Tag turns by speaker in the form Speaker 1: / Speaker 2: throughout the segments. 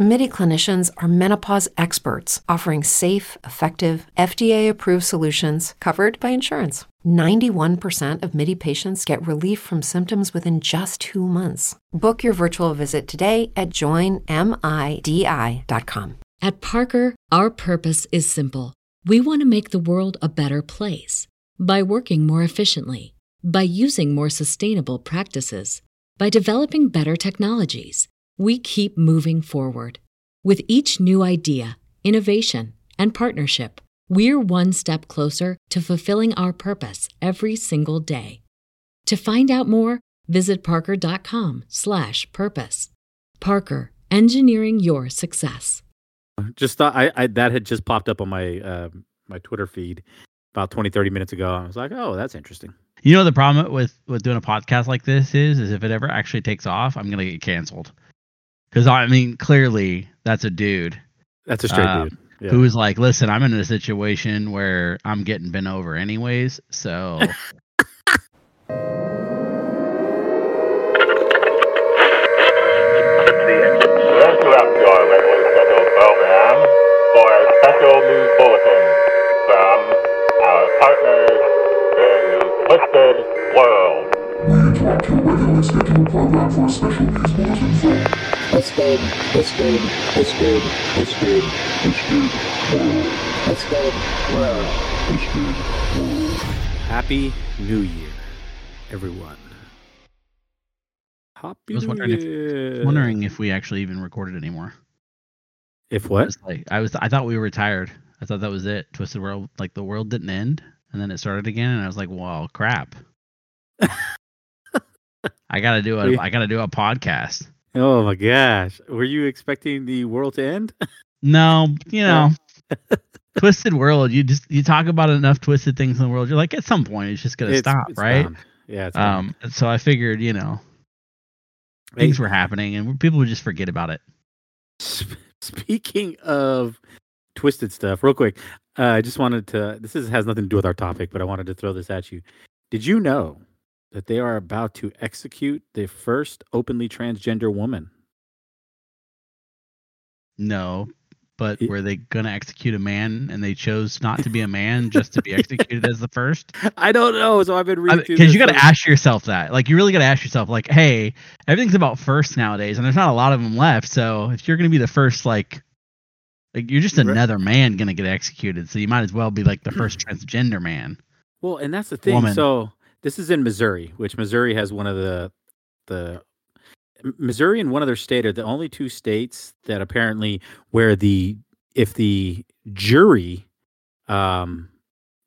Speaker 1: MIDI clinicians are menopause experts offering safe, effective, FDA approved solutions covered by insurance. 91% of MIDI patients get relief from symptoms within just two months. Book your virtual visit today at joinmidi.com.
Speaker 2: At Parker, our purpose is simple. We want to make the world a better place by working more efficiently, by using more sustainable practices, by developing better technologies. We keep moving forward. With each new idea, innovation, and partnership, we're one step closer to fulfilling our purpose every single day. To find out more, visit parker.com/purpose. Parker, engineering your success.
Speaker 3: Just thought I, I that had just popped up on my uh, my Twitter feed about 20, 30 minutes ago. I was like, oh, that's interesting.
Speaker 4: You know the problem with with doing a podcast like this is is if it ever actually takes off, I'm gonna get canceled. Because I mean, clearly that's a dude.
Speaker 3: That's a straight
Speaker 4: uh,
Speaker 3: dude. Yeah.
Speaker 4: Who is like, listen, I'm in a situation where I'm getting bent over anyways, so
Speaker 5: Interrupt your regularly scheduled program for a special news bulletin from our partners in the Twisted World.
Speaker 6: We interrupt your regularly scheduled program for a special news bulletin from Twisted, Twisted, Twisted, Twisted, Twisted World. Twisted World. Twisted World.
Speaker 3: Happy New Year, everyone. Happy
Speaker 4: I was
Speaker 3: New
Speaker 4: wondering if-
Speaker 3: Year.
Speaker 4: wondering if we actually even recorded anymore.
Speaker 3: if
Speaker 4: I
Speaker 3: what?
Speaker 4: was like, I was, I thought we were retired. I thought that was it. Twisted World, like the world didn't end, and then it started again, and I was like, well, crap. I gotta do a, I gotta do a podcast.
Speaker 3: Oh my gosh, were you expecting the world to end?
Speaker 4: No, you know, twisted world. You just you talk about enough twisted things in the world. You're like, at some point, it's just gonna
Speaker 3: It's-
Speaker 4: stop,
Speaker 3: it's
Speaker 4: right?
Speaker 3: bound. Yeah. It's.
Speaker 4: Um, so I figured, you know, things were happening, and people would just forget about it.
Speaker 3: Speaking of twisted stuff, real quick, uh, I just wanted to. This is, has nothing to do with our topic, but I wanted to throw this at you. Did you know that they are about to execute the first openly transgender woman?
Speaker 4: No, but were they gonna execute a man, and they chose not to be a man just to be executed as the first?
Speaker 3: I don't know. So I've been reading
Speaker 4: Because you got to ask yourself that. Like, you really got to ask yourself, like, hey, everything's about first nowadays, and there's not a lot of them left. So if you're gonna be the first, like, like you're just
Speaker 3: Right.
Speaker 4: another man gonna get executed. So you might as well be like the first transgender man.
Speaker 3: Well, and that's the thing.
Speaker 4: Woman.
Speaker 3: So this is in Missouri, which Missouri has one of the the Missouri and one other state are the only two states that apparently where the if the jury um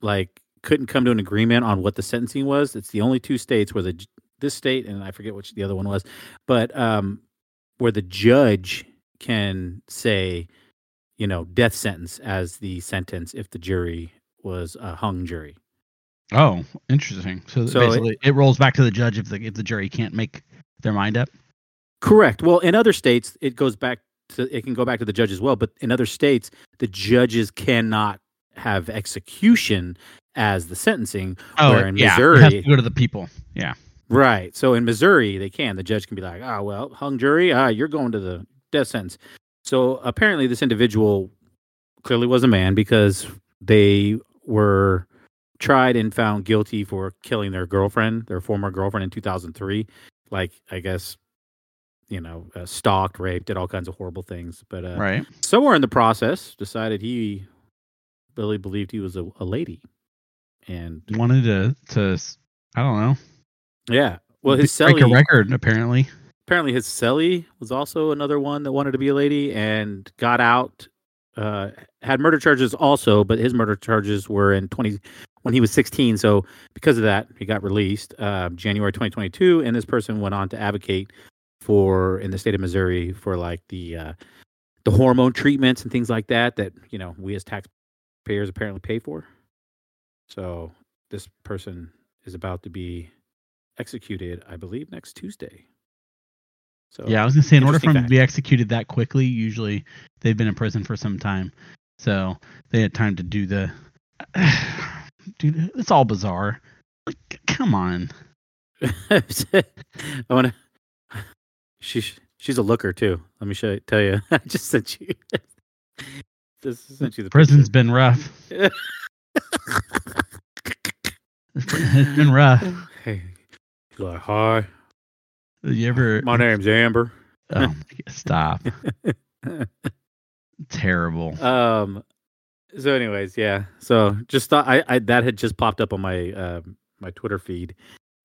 Speaker 3: like couldn't come to an agreement on what the sentencing was, it's the only two states where the this state and I forget which the other one was, but um where the judge can say you know death sentence as the sentence if the jury was a hung jury.
Speaker 4: Oh, interesting. So,
Speaker 3: So
Speaker 4: basically, it, rolls back to the judge if the if the jury can't make their mind up.
Speaker 3: Correct. Well, in other states, it goes back to it can go back to the judge as well. But in other states, the judges cannot have execution as the sentencing. where in
Speaker 4: Oh, yeah, it has
Speaker 3: Missouri,
Speaker 4: to go to the people. Yeah.
Speaker 3: right? So in Missouri, they can. The judge can be like, "Ah, well, hung jury, ah, you're going to the death sentence." So apparently, this individual clearly was a man because they were tried and found guilty for killing their girlfriend, their former girlfriend in 2003. Like, I guess, you know, uh, stalked, raped, did all kinds of horrible things. But uh,
Speaker 4: Right.
Speaker 3: somewhere in the process, decided he really believed he was a, a lady. And
Speaker 4: Wanted to to I don't know.
Speaker 3: yeah, well, his
Speaker 4: break a record apparently.
Speaker 3: apparently his cellie was also another one that wanted to be a lady and got out. Uh, had murder charges also, but his murder charges were in 20 when he was 16. So because of that, he got released uh, January 2022. And this person went on to advocate for in the state of Missouri for like the uh, the hormone treatments and things like that that you know we as taxpayers apparently pay for. So this person is about to be executed, I believe, next Tuesday. So
Speaker 4: Yeah, I was gonna say in order for him to be executed that quickly, usually they've been in prison for some time, so they had time to do the. Dude, it's all bizarre. Like, come on.
Speaker 3: I want to. She's she's a looker too. Let me show you, tell you. I just sent you. Just sent you the
Speaker 4: Prison's been rough.
Speaker 3: picture.
Speaker 4: It's been rough.
Speaker 3: Hey, he's like, hi,
Speaker 4: You ever?
Speaker 3: my name's Amber.
Speaker 4: Oh, stop! Terrible.
Speaker 3: Um. So, anyways, yeah. So, just thought I, I that had just popped up on my um my Twitter feed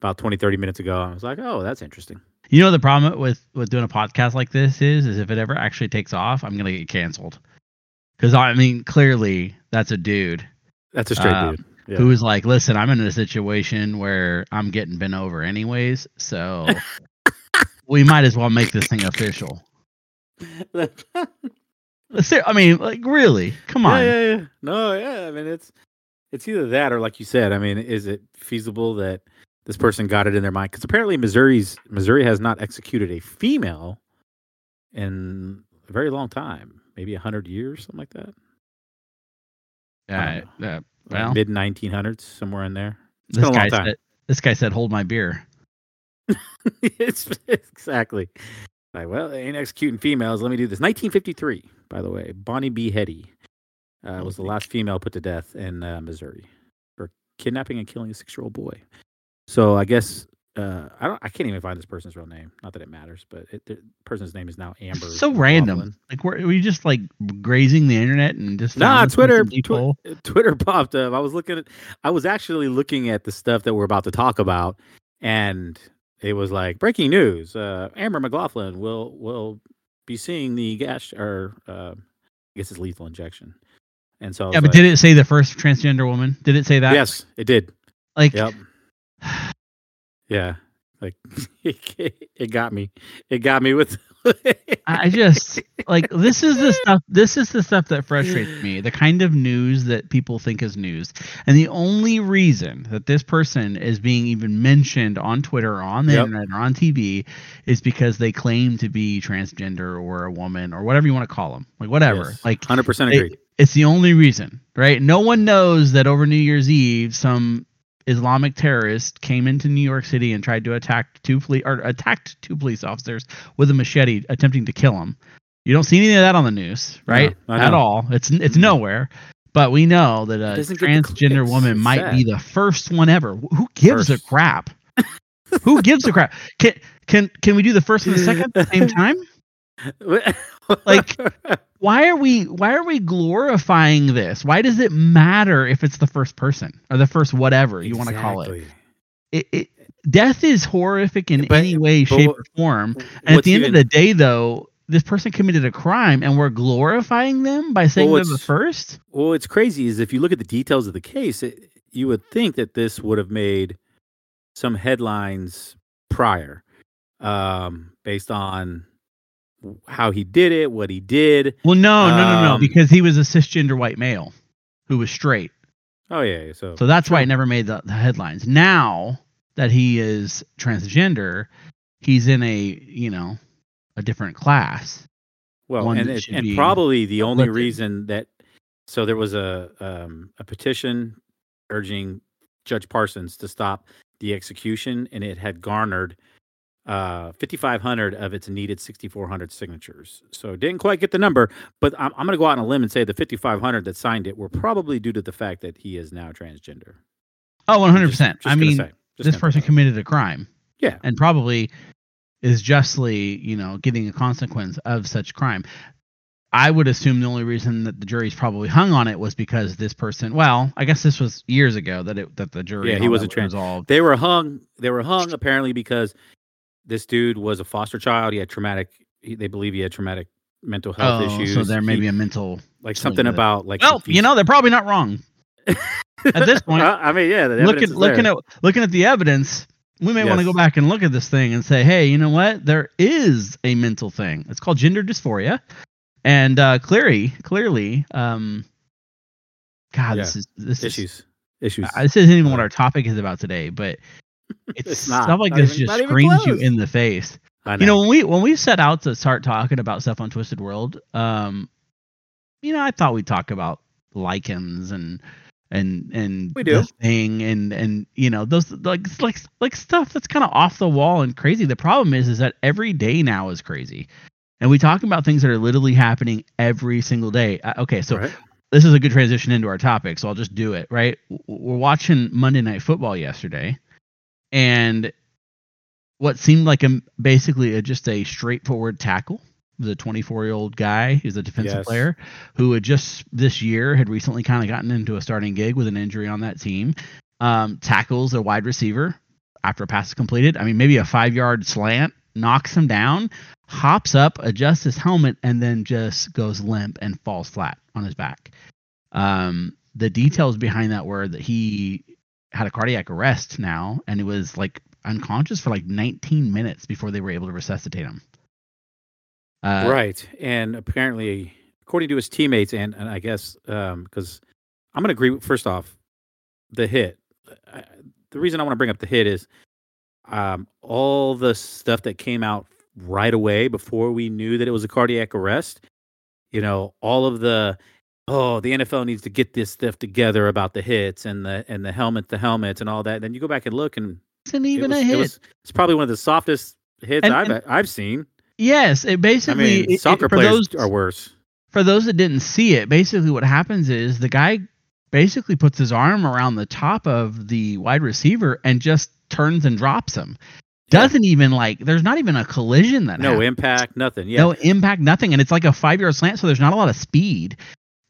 Speaker 3: about 20, 30 minutes ago. I was like, oh, that's interesting.
Speaker 4: You know the problem with with doing a podcast like this is, is if it ever actually takes off, I'm gonna get canceled. Because I mean, clearly that's a dude
Speaker 3: That's a straight
Speaker 4: Uh,
Speaker 3: dude. Yeah.
Speaker 4: who was like, "Listen, I'm in a situation where I'm getting bent over anyways, so we might as well make this thing official." I mean, like, really? Come on.
Speaker 3: yeah, yeah. No, yeah. I mean, it's it's either that or, like you said, I mean, is it feasible that this person got it in their mind? Because apparently, Missouri's Missouri has not executed a female in a very long time, maybe a hundred years, something like that.
Speaker 4: Yeah, uh, well,
Speaker 3: mid 1900s, somewhere in there.
Speaker 4: this
Speaker 3: been a long
Speaker 4: guy
Speaker 3: time.
Speaker 4: said, "This guy said, hold my beer."
Speaker 3: it's exactly like, well, they ain't executing females. Let me do this. 1953, by the way, Bonnie B. Heady uh, was the last female put to death in uh, Missouri for kidnapping and killing a six-year-old boy. So I guess uh, I don't. I can't even find this person's real name. Not that it matters, but it, the person's name is now Amber.
Speaker 4: so random. Like, were, were you just like grazing the internet and just
Speaker 3: Nah, Twitter. Twi-
Speaker 4: hole?
Speaker 3: Twitter popped up. I was looking at. I was actually looking at the stuff that we're about to talk about, and it was like breaking news. Uh, Amber McLaughlin will will be seeing the gas or uh, I guess it's lethal injection. And so
Speaker 4: Yeah, but did it say the first transgender woman? Did it say that?
Speaker 3: Yes, it did.
Speaker 4: Like,
Speaker 3: Yep. Yeah. Like it got me. It got me with.
Speaker 4: I just like this is the stuff. This is the stuff that frustrates me. The kind of news that people think is news, and the only reason that this person is being even mentioned on Twitter or on the
Speaker 3: Yep.
Speaker 4: internet or on TV is because they claim to be transgender or a woman or whatever you want to call them, like whatever. Like
Speaker 3: hundred percent
Speaker 4: it-
Speaker 3: agreed.
Speaker 4: it's the only reason, right? No one knows that over New Year's Eve, some Islamic terrorist came into New York City and tried to attack two police or attacked two police officers with a machete, attempting to kill them. You don't see any of that on the news, right?
Speaker 3: I
Speaker 4: At all. It's it's nowhere. But we know that a
Speaker 3: doesn't get the
Speaker 4: transgender woman might be the first one ever. Who gives a crap? Who gives a crap? Can can can we do the first and the second at the same time? Like, why are we why are we glorifying this? Why does it matter if it's the first person or the first whatever you want to call it. It, it death is horrific in
Speaker 3: But-
Speaker 4: any way shape or form. And at the end
Speaker 3: even-
Speaker 4: of the day though this person committed a crime and we're glorifying them by saying
Speaker 3: Well,
Speaker 4: they're the first?
Speaker 3: Well, it's crazy is if you look at the details of the case, it, you would think that this would have made some headlines prior, um, based on how he did it, what he did.
Speaker 4: well no no no no
Speaker 3: Um,
Speaker 4: because he was a cisgender white male who was straight.
Speaker 3: Oh yeah, so
Speaker 4: so that's why it never made the, the headlines. Now that he is transgender he's in a you know a different class.
Speaker 3: Well, and it, and probably the only reason that so there was a um, a petition urging Judge Parsons to stop the execution, and it had garnered uh 5500 of its needed 6400 signatures. So didn't quite get the number but i'm, I'm going to go out on a limb and say the 5500 that signed it were probably due to the fact that he is now transgender.
Speaker 4: Oh 100%
Speaker 3: Just- just
Speaker 4: i mean
Speaker 3: say.
Speaker 4: This person
Speaker 3: it
Speaker 4: committed a crime.
Speaker 3: Yeah.
Speaker 4: and probably is justly you know getting a consequence of such crime. I would assume the only reason that the jury's probably hung on it was because this person well i guess this was years ago that it that the jury
Speaker 3: Yeah, he wasn't
Speaker 4: that
Speaker 3: trans-
Speaker 4: resolved.
Speaker 3: They were hung they were hung apparently because this dude was a foster child he had traumatic he, they believe he had traumatic mental health
Speaker 4: oh
Speaker 3: issues.
Speaker 4: so there may
Speaker 3: He-
Speaker 4: be a mental
Speaker 3: like
Speaker 4: something
Speaker 3: something
Speaker 4: that-
Speaker 3: about like
Speaker 4: well you know they're probably not wrong. At this point,
Speaker 3: i mean yeah the
Speaker 4: looking
Speaker 3: evidence
Speaker 4: looking at looking at the evidence we may want to go back and look at this thing and say hey you know what? There is a mental thing. It's called gender dysphoria. And uh clearly clearly um god this is this is
Speaker 3: issues. Issues.
Speaker 4: Uh, this isn't even what our topic is about today but it's,
Speaker 3: It's not.
Speaker 4: stuff like
Speaker 3: Not
Speaker 4: this
Speaker 3: even-
Speaker 4: just screams you in the face
Speaker 3: know.
Speaker 4: You know, when we when we set out to start talking about stuff on Twisted World, um, you know, I thought we'd talk about lichens and and and
Speaker 3: We do.
Speaker 4: thing and and you know those like like like stuff that's kind of off the wall and crazy. The problem is is that every day now is crazy, and we talk about things that are literally happening every single day. Uh, okay, so
Speaker 3: Right.
Speaker 4: this is a good transition into our topic, so I'll just do it. Right, we're watching Monday Night Football yesterday, and what seemed like a basically a, just a straightforward tackle. The 24 year old guy, who's a defensive
Speaker 3: Yes.
Speaker 4: player, who had just this year had recently kind of gotten into a starting gig with an injury on that team, um, tackles a wide receiver after a pass is completed. I mean, maybe a five yard slant knocks him down, hops up, adjusts his helmet, and then just goes limp and falls flat on his back. Um, the details behind that were that he had a cardiac arrest now, and he was like unconscious for like 19 minutes before they were able to resuscitate him. Uh,
Speaker 3: right. And apparently, according to his teammates, and, and I guess because I'm going to agree. with- First off, the hit. I, the reason I want to bring up the hit is um, all the stuff that came out right away before we knew that it was a cardiac arrest. You know, all of the oh, the NFL needs to get this stuff together about the hits and the and the helmet, the helmets, and all that. Then you go back and look, and
Speaker 4: Isn't
Speaker 3: it
Speaker 4: even
Speaker 3: was-
Speaker 4: a
Speaker 3: it
Speaker 4: hit.
Speaker 3: was- it's probably one of the softest hits
Speaker 4: And-
Speaker 3: I've
Speaker 4: and-
Speaker 3: I've seen.
Speaker 4: yes, it basically.
Speaker 3: I mean,
Speaker 4: it- it-
Speaker 3: soccer players
Speaker 4: those
Speaker 3: are worse.
Speaker 4: for those that didn't see it, basically what happens is the guy basically puts his arm around the top of the wide receiver and just turns and drops him. Doesn't even like there's not even a collision that
Speaker 3: No
Speaker 4: happens.
Speaker 3: impact, nothing. Yeah.
Speaker 4: no impact, nothing, and it's like a five yard slant, so there's not a lot of speed.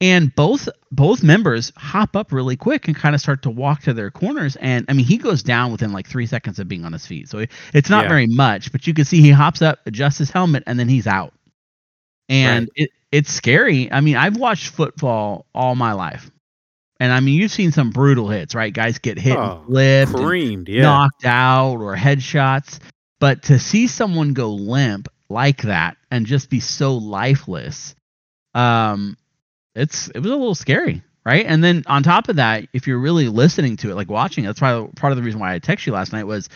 Speaker 4: And both both members hop up really quick and kind of start to walk to their corners. And I mean, he goes down within like three seconds of being on his feet, so it's not
Speaker 3: Yeah.
Speaker 4: very much. But you can see he hops up, adjusts his helmet, and then he's out. And it it's scary. I mean, I've watched football all my life, and I mean, you've seen some brutal hits, right? Guys get hit,
Speaker 3: Oh,
Speaker 4: and flipped, and
Speaker 3: Yeah.
Speaker 4: knocked out or headshots. But to see someone go limp like that and just be so lifeless, um, it's it was a little scary, right? And then on top of that, if you're really listening to it, like watching, it, that's probably part of the reason why I texted you last night was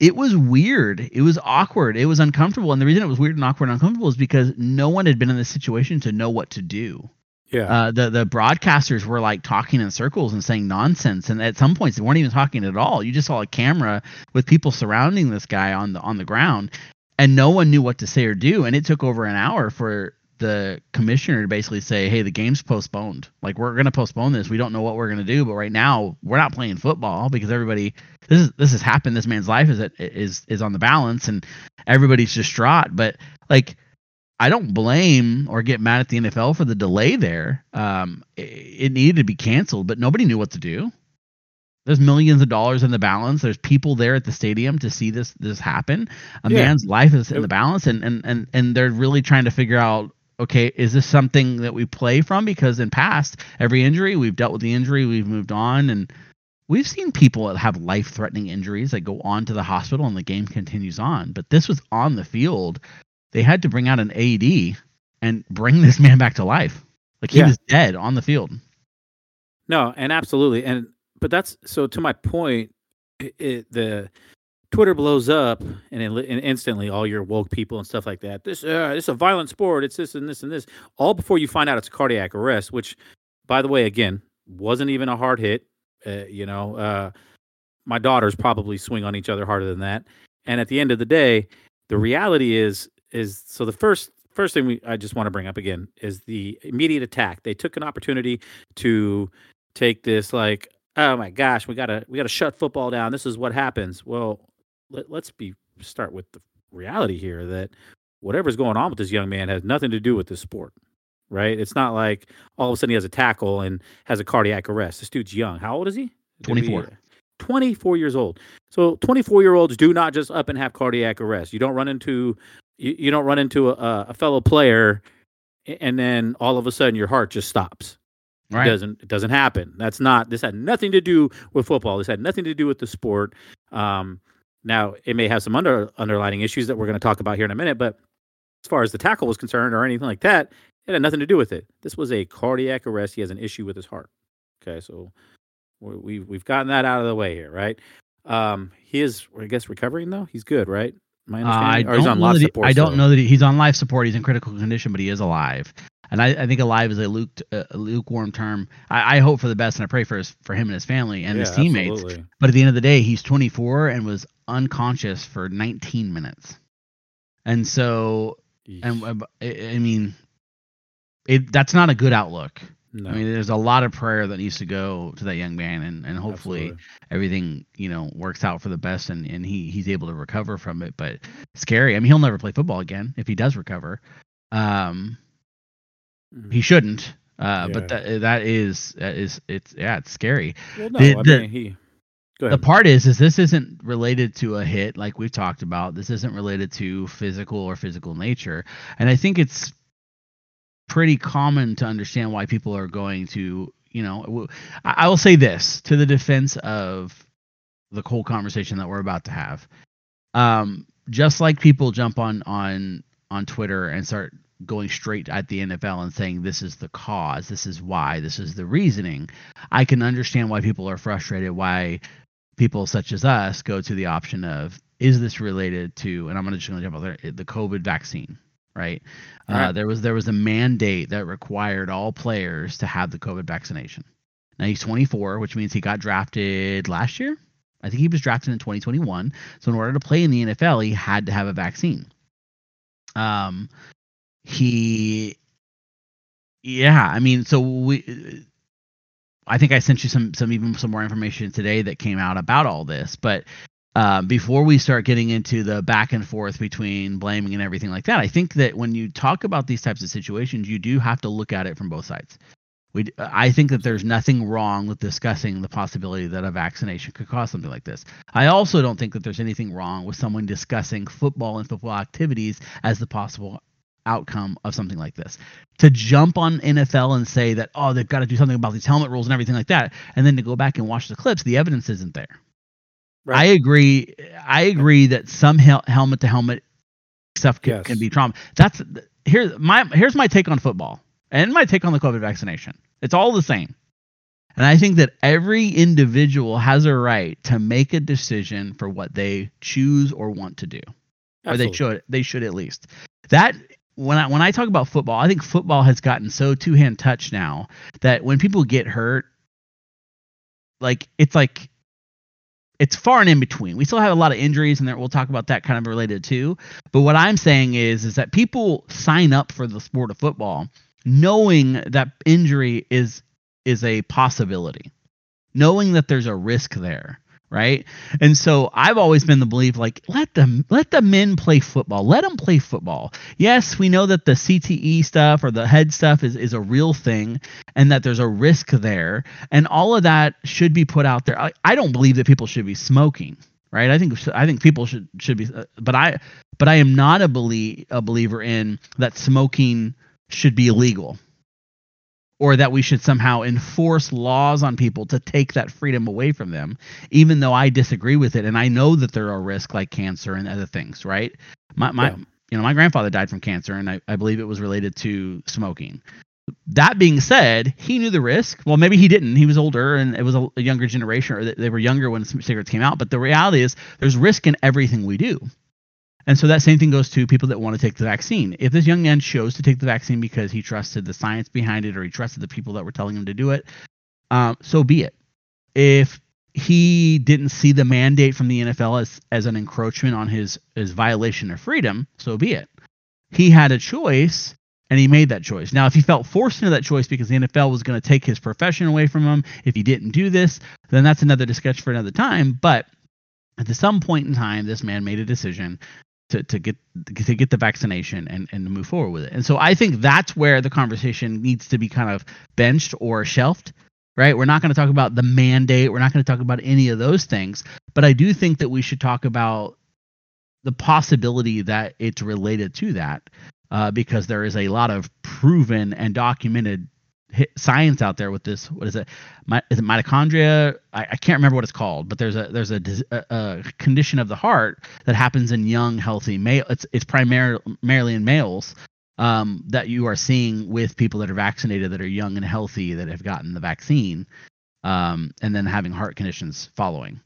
Speaker 4: it was weird. It was awkward. It was uncomfortable. And the reason it was weird and awkward and uncomfortable is because no one had been in this situation to know what to do
Speaker 3: yeah.
Speaker 4: uh, the the broadcasters were like talking in circles and saying nonsense, and at some points they weren't even talking at all. You just saw a camera with people surrounding this guy on the on the ground, and no one knew what to say or do. And it took over an hour for the commissioner to basically say, "Hey, the game's postponed. Like we're gonna postpone this. We don't know what we're gonna do, but right now we're not playing football because everybody this is this has happened. This man's life is is is on the balance, and everybody's distraught. But like." I don't blame or get mad at the NFL for the delay there. Um, it, it needed to be canceled, but nobody knew what to do. There's millions of dollars in the balance. There's people there at the stadium to see this this happen. A
Speaker 3: Yeah.
Speaker 4: man's life is in the balance, and and and and they're really trying to figure out. Okay, is this something that we play from? Because in past, every injury we've dealt with the injury, we've moved on, and we've seen people that have life-threatening injuries that go on to the hospital, and the game continues on. But this was on the field they had to bring out an AED and bring this man back to life. Like he
Speaker 3: Yeah.
Speaker 4: was dead on the field.
Speaker 3: No, and absolutely, and but that's so to my point. It, it, the Twitter blows up, and, it, and instantly all your woke people and stuff like that. This, uh, this is a violent sport. It's this and this and this. All before you find out it's cardiac arrest, which, by the way, again, wasn't even a hard hit. Uh, you know, uh, my daughters probably swing on each other harder than that. And at the end of the day, the reality is is so the first first thing we I just want to bring up again is the immediate attack. They took an opportunity to take this like oh my gosh we gotta we gotta shut football down this is what happens well let, let's be start with the reality here that whatever's going on with this young man has nothing to do with this sport right it's not like all of a sudden he has a tackle and has a cardiac arrest this dude's young how old is he
Speaker 4: 24.
Speaker 3: uh, 24 years old so 24 year olds do not just up and have cardiac arrest you don't run into you, you don't run into a, a fellow player and then all of a sudden your heart just stops
Speaker 4: Right.
Speaker 3: it doesn't it doesn't happen. That's not this had nothing to do with football. This had nothing to do with the sport. Um, now it may have some under underlining issues that we're going to talk about here in a minute, but as far as the tackle was concerned or anything like that, it had nothing to do with it. This was a cardiac arrest. He has an issue with his heart. Okay, so we- we've we've gotten that out of the way here, right? Um, he is, I guess, recovering though. He's good, right? My
Speaker 4: Uh, I
Speaker 3: or he's
Speaker 4: don't
Speaker 3: on
Speaker 4: know
Speaker 3: life support.
Speaker 4: I don't
Speaker 3: still?
Speaker 4: know that he- he's on life support. He's in critical condition, but he is alive. And I, I think alive is a, luke, a lukewarm term. I, I hope for the best, and I pray for his, for him and his family and his teammates.
Speaker 3: absolutely.
Speaker 4: But at the end of the day, he's 24 and was unconscious for 19 minutes. And so, and uh, I I mean, it that's not a good outlook.
Speaker 3: no,
Speaker 4: I mean, there's a lot of prayer that needs to go to that young man, and, and hopefully
Speaker 3: absolutely.
Speaker 4: everything you know works out for the best, and, and he he's able to recover from it. But scary. I mean, he'll never play football again if he does recover. Um,
Speaker 3: Mhm.
Speaker 4: he shouldn't. Uh, but that that is that is it's yeah, it's scary.
Speaker 3: Well, no,
Speaker 4: the-
Speaker 3: I
Speaker 4: the-
Speaker 3: mean, he.
Speaker 4: The part is, is this isn't related to a hit like we've talked about. This isn't related to physical or physical nature, and I think it's pretty common to understand why people are going to, you know, I will say this to the defense of the whole conversation that we're about to have. Um, just like people jump on on on Twitter and start going straight at the NFL and saying this is the cause, this is why, this is the reasoning. I can understand why people are frustrated, why people such as us go to the option of is this related to and i'm going to just going to jump out there the covid vaccine right? Uh,
Speaker 3: Right.
Speaker 4: there was there was a mandate that required all players to have the covid vaccination. Now he's 24 which means he got drafted last year. I think he was drafted in 2021 so in order to play in the nfl he had to have a vaccine. Um he yeah i mean so we I think I sent you some some even some more information today that came out about all this. But uh, before we start getting into the back and forth between blaming and everything like that, I think that when you talk about these types of situations, you do have to look at it from both sides. We, I think that there's nothing wrong with discussing the possibility that a vaccination could cause something like this. I also don't think that there's anything wrong with someone discussing football and football activities as the possible outcome of something like this to jump on NFL and say that oh they've got to do something about these helmet rules and everything like that, and then to go back and watch the clips, the evidence isn't there. I agree. I agree that some hel- helmet to helmet stuff can,
Speaker 3: Yes.
Speaker 4: can be trauma. That's here's my here's my take on football and my take on the COVID vaccination. It's all the same. And I think that every individual has a right to make a decision for what they choose or want to do or they should they should at least that when I when I talk about football, I think football has gotten so two hand touch now that when people get hurt, like it's like it's far and in between. We still have a lot of injuries, and we'll talk about that kind of related too. But what I'm saying is, is that people sign up for the sport of football knowing that injury is is a possibility, knowing that there's a risk there, right? And so I've always been the belief like let them let the men play football. Let them play football. Yes, we know that the CTE stuff or the head stuff is is a real thing and that there's a risk there and all of that should be put out there. I, I don't believe that people should be smoking, right? I think I think people should should be uh, but I but I am not a believe a believer in that smoking should be illegal or that we should somehow enforce laws on people to take that freedom away from them, even though I disagree with it. And I know that there are risks like cancer and other things, right? My, my
Speaker 3: Yeah.
Speaker 4: you know, my grandfather died from cancer and I, I believe it was related to smoking. That being said, he knew the risk. Well, maybe he didn't. He was older and it was a, a younger generation or they- they were younger when cigarettes came out. But the reality is there's risk in everything we do. And so that same thing goes to people that want to take the vaccine. If this young man chose to take the vaccine because he trusted the science behind it or he trusted the people that were telling him to do it, um, so be it. If he didn't see the mandate from the NFL as, as an encroachment on his, his violation of freedom, so be it. He had a choice and he made that choice. Now, if he felt forced into that choice because the NFL was going to take his profession away from him, if he didn't do this, then that's another discussion for another time. But at some point in time, this man made a decision to, to get to get the vaccination and, and move forward with it. And so I think that's where the conversation needs to be kind of benched or shelved. Right? We're not going to talk about the mandate. We're not going to talk about any of those things. But I do think that we should talk about the possibility that it's related to that, uh, because there is a lot of proven and documented science out there with this. What is it? My, is it mitochondria? I, I can't remember what it's called, but there's a there's a, a, condition of the heart that happens in young, healthy male. It's it's primarily primarily in males um, that you are seeing with people that are vaccinated that are young and healthy that have gotten the vaccine, um, and then having heart conditions following.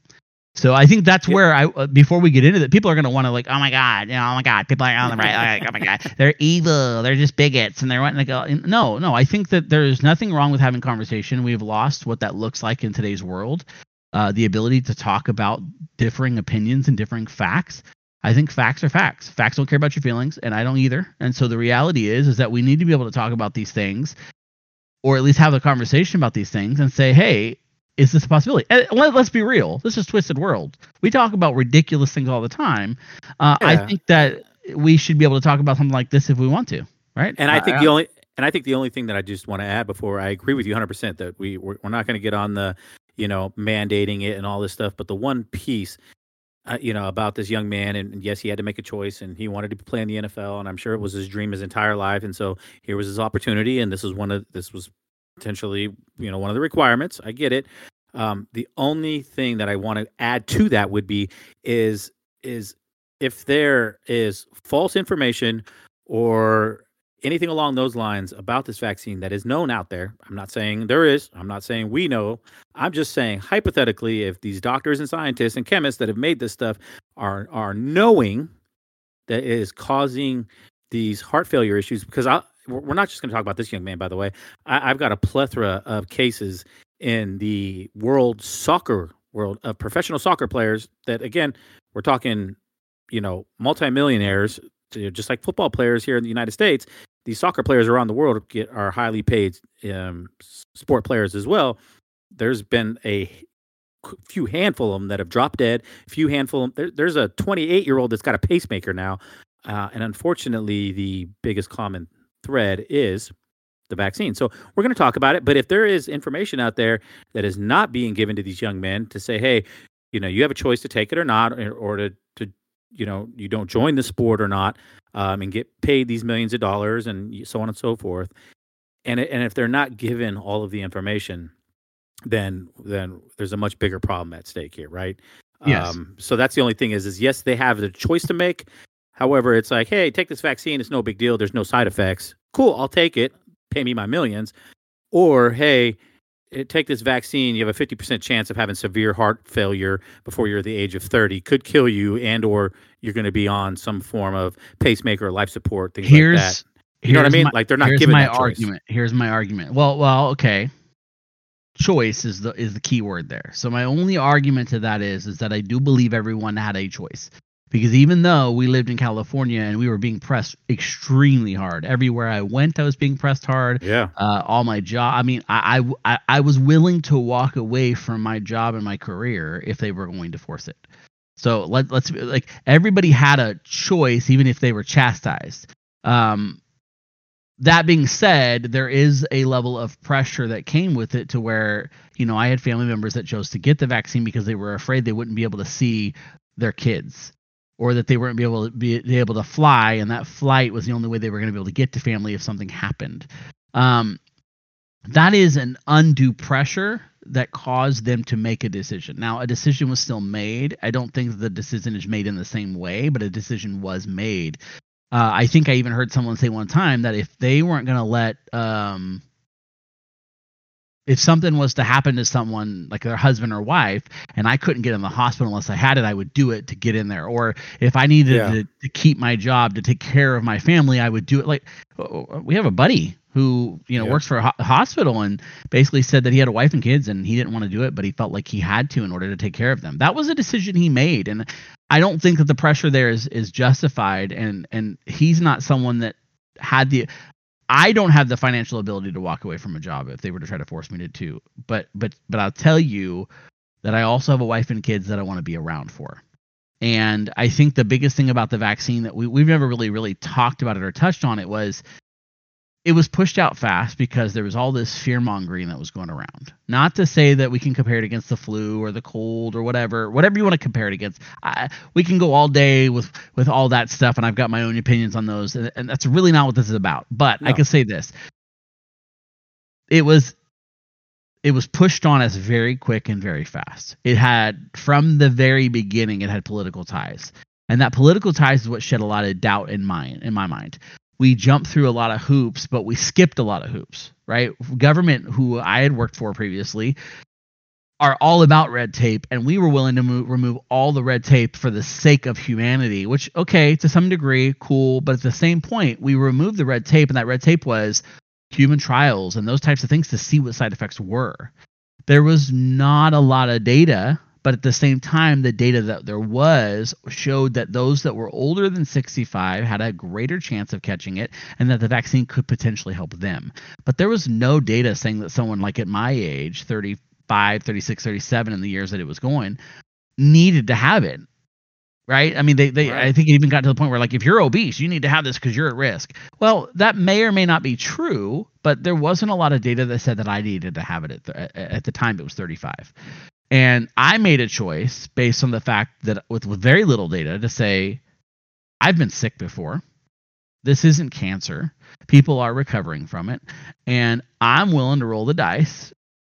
Speaker 4: So I think that's where I uh, before we get into that, people are going to want to like, oh my god, you know, oh my god, people are on the right, like, oh my god, they're evil, they're just bigots, and they're wanting to go. No, no, I think that there's nothing wrong with having conversation. We've lost what that looks like in today's world, uh, the ability to talk about differing opinions and differing facts. I think facts are facts. Facts don't care about your feelings, and I don't either. And so the reality is, is that we need to be able to talk about these things, or at least have a conversation about these things, and say, hey, is this a possibility? And let, us be real. This is twisted world. We talk about ridiculous things all the time. Uh, yeah. I think that we should be able to talk about something like this if we want to, right?
Speaker 3: And I think uh, the only and I think the only thing that I just want to add before I agree with you 100% that we we're, we're not going to get on the you know mandating it and all this stuff, but the one piece uh, you know about this young man and, and, yes he had to make a choice and he wanted to play in the NFL and I'm sure it was his dream his entire life and so here was his opportunity and this was one of this was potentially you know one of the requirements. I get it. Um, the only thing that i want to add to that would be is is if there is false information or anything along those lines about this vaccine that is known out there i'm not saying there is i'm not saying we know i'm just saying hypothetically if these doctors and scientists and chemists that have made this stuff are are knowing that it is causing these heart failure issues because I, we're not just going to talk about this young man, by the way. I, have got a plethora of cases in the world soccer world of professional soccer players that, again, we're talking, you know, multimillionaires, just like football players here in the United States. These soccer players around the world get are highly paid um, sport players as well. There's been a few handful of them that have dropped dead. A few handful. There, there's a 28 year old that's got a pacemaker now, uh, and unfortunately, the biggest common thread is the vaccine. So we're going to talk about it. But if there is information out there that is not being given to these young men to say, hey, you know, you have a choice to take it or not, or, or to, to, you know, you don't join the sport or not, um, and get paid these millions of dollars and so on and so forth. And and if they're not given all of the information, then then there's a much bigger problem at stake here, right?
Speaker 4: Yes. Um,
Speaker 3: so that's the only thing is is yes, they have the choice to make, However, it's like, hey, take this vaccine. It's no big deal. There's no side effects. Cool, I'll take it. Pay me my millions. Or, hey, eh, take this vaccine. You have a 50% chance of having severe heart failure before you're the age of 30. Could kill you, and or you're going to be on some form of pacemaker, life support, things here's, like that. You know what I mean? My, like they're not giving
Speaker 4: my argument. Choice. Here's my argument. Well, well, okay. Choice is the is the key word there. So my only argument to that is is that I do believe everyone had a choice because even though we lived in California and we were being pressed extremely hard, everywhere I went, I was being pressed hard.
Speaker 3: Yeah.
Speaker 4: Uh, all my job. I mean, I, I I was willing to walk away from my job and my career if they were going to force it. So let let's be like everybody had a choice, even if they were chastised. Um, that being said, there is a level of pressure that came with it to where, you know, I had family members that chose to get the vaccine because they were afraid they wouldn't be able to see their kids or that they weren't be able to be able to fly, and that flight was the only way they were going to be able to get to family if something happened. Um, that is an undue pressure that caused them to make a decision. Now, a decision was still made. I don't think the decision is made in the same way, but a decision was made. Uh, I think I even heard someone say one time that if they weren't going to let um, if something was to happen to someone like their husband or wife and i couldn't get in the hospital unless i had it i would do it to get in there or if i needed yeah. to, to, keep my job to take care of my family i would do it like uh, uh, uh, we have a buddy who you know yeah. works for a ho- hospital and basically said that he had a wife and kids and he didn't want to do it but he felt like he had to in order to take care of them that was a decision he made and i don't think that the pressure there is is justified and and he's not someone that had the I don't have the financial ability to walk away from a job if they were to try to force me to too. But but but I'll tell you that I also have a wife and kids that I want to be around for. And I think the biggest thing about the vaccine that we, we've never really really talked about it or touched on it was it was pushed out fast because there was all this fear mongering that was going around. Not to say that we can compare it against the flu or the cold or whatever, whatever you want to compare it against. I, we can go all day with with all that stuff, and I've got my own opinions on those, and, and that's really not what this is about. But no. I can say this: it was it was pushed on us very quick and very fast. It had from the very beginning, it had political ties. And that political ties is what shed a lot of doubt in mine in my mind we jumped through a lot of hoops, but we skipped a lot of hoops, right? Government, who I had worked for previously, are all about red tape, and we were willing to move, remove all the red tape for the sake of humanity. Which, okay, to some degree, cool, but at the same point, we removed the red tape, and that red tape was human trials and those types of things to see what side effects were. There was not a lot of data but at the same time the data that there was showed that those that were older than 65 had a greater chance of catching it and that the vaccine could potentially help them. But there was no data saying that someone like at my age 35 36 37 in the years that it was going needed to have it right? I mean they, they right. i think it even got to the point where like if you're obese you need to have this because you're at risk. Well that may or may not be true but there wasn't a lot of data that said that i needed to have it at the, at the time it was 35 and I made a choice based on the fact that with, with very little data to say, I've been sick before. This isn't cancer. People are recovering from it. And I'm willing to roll the dice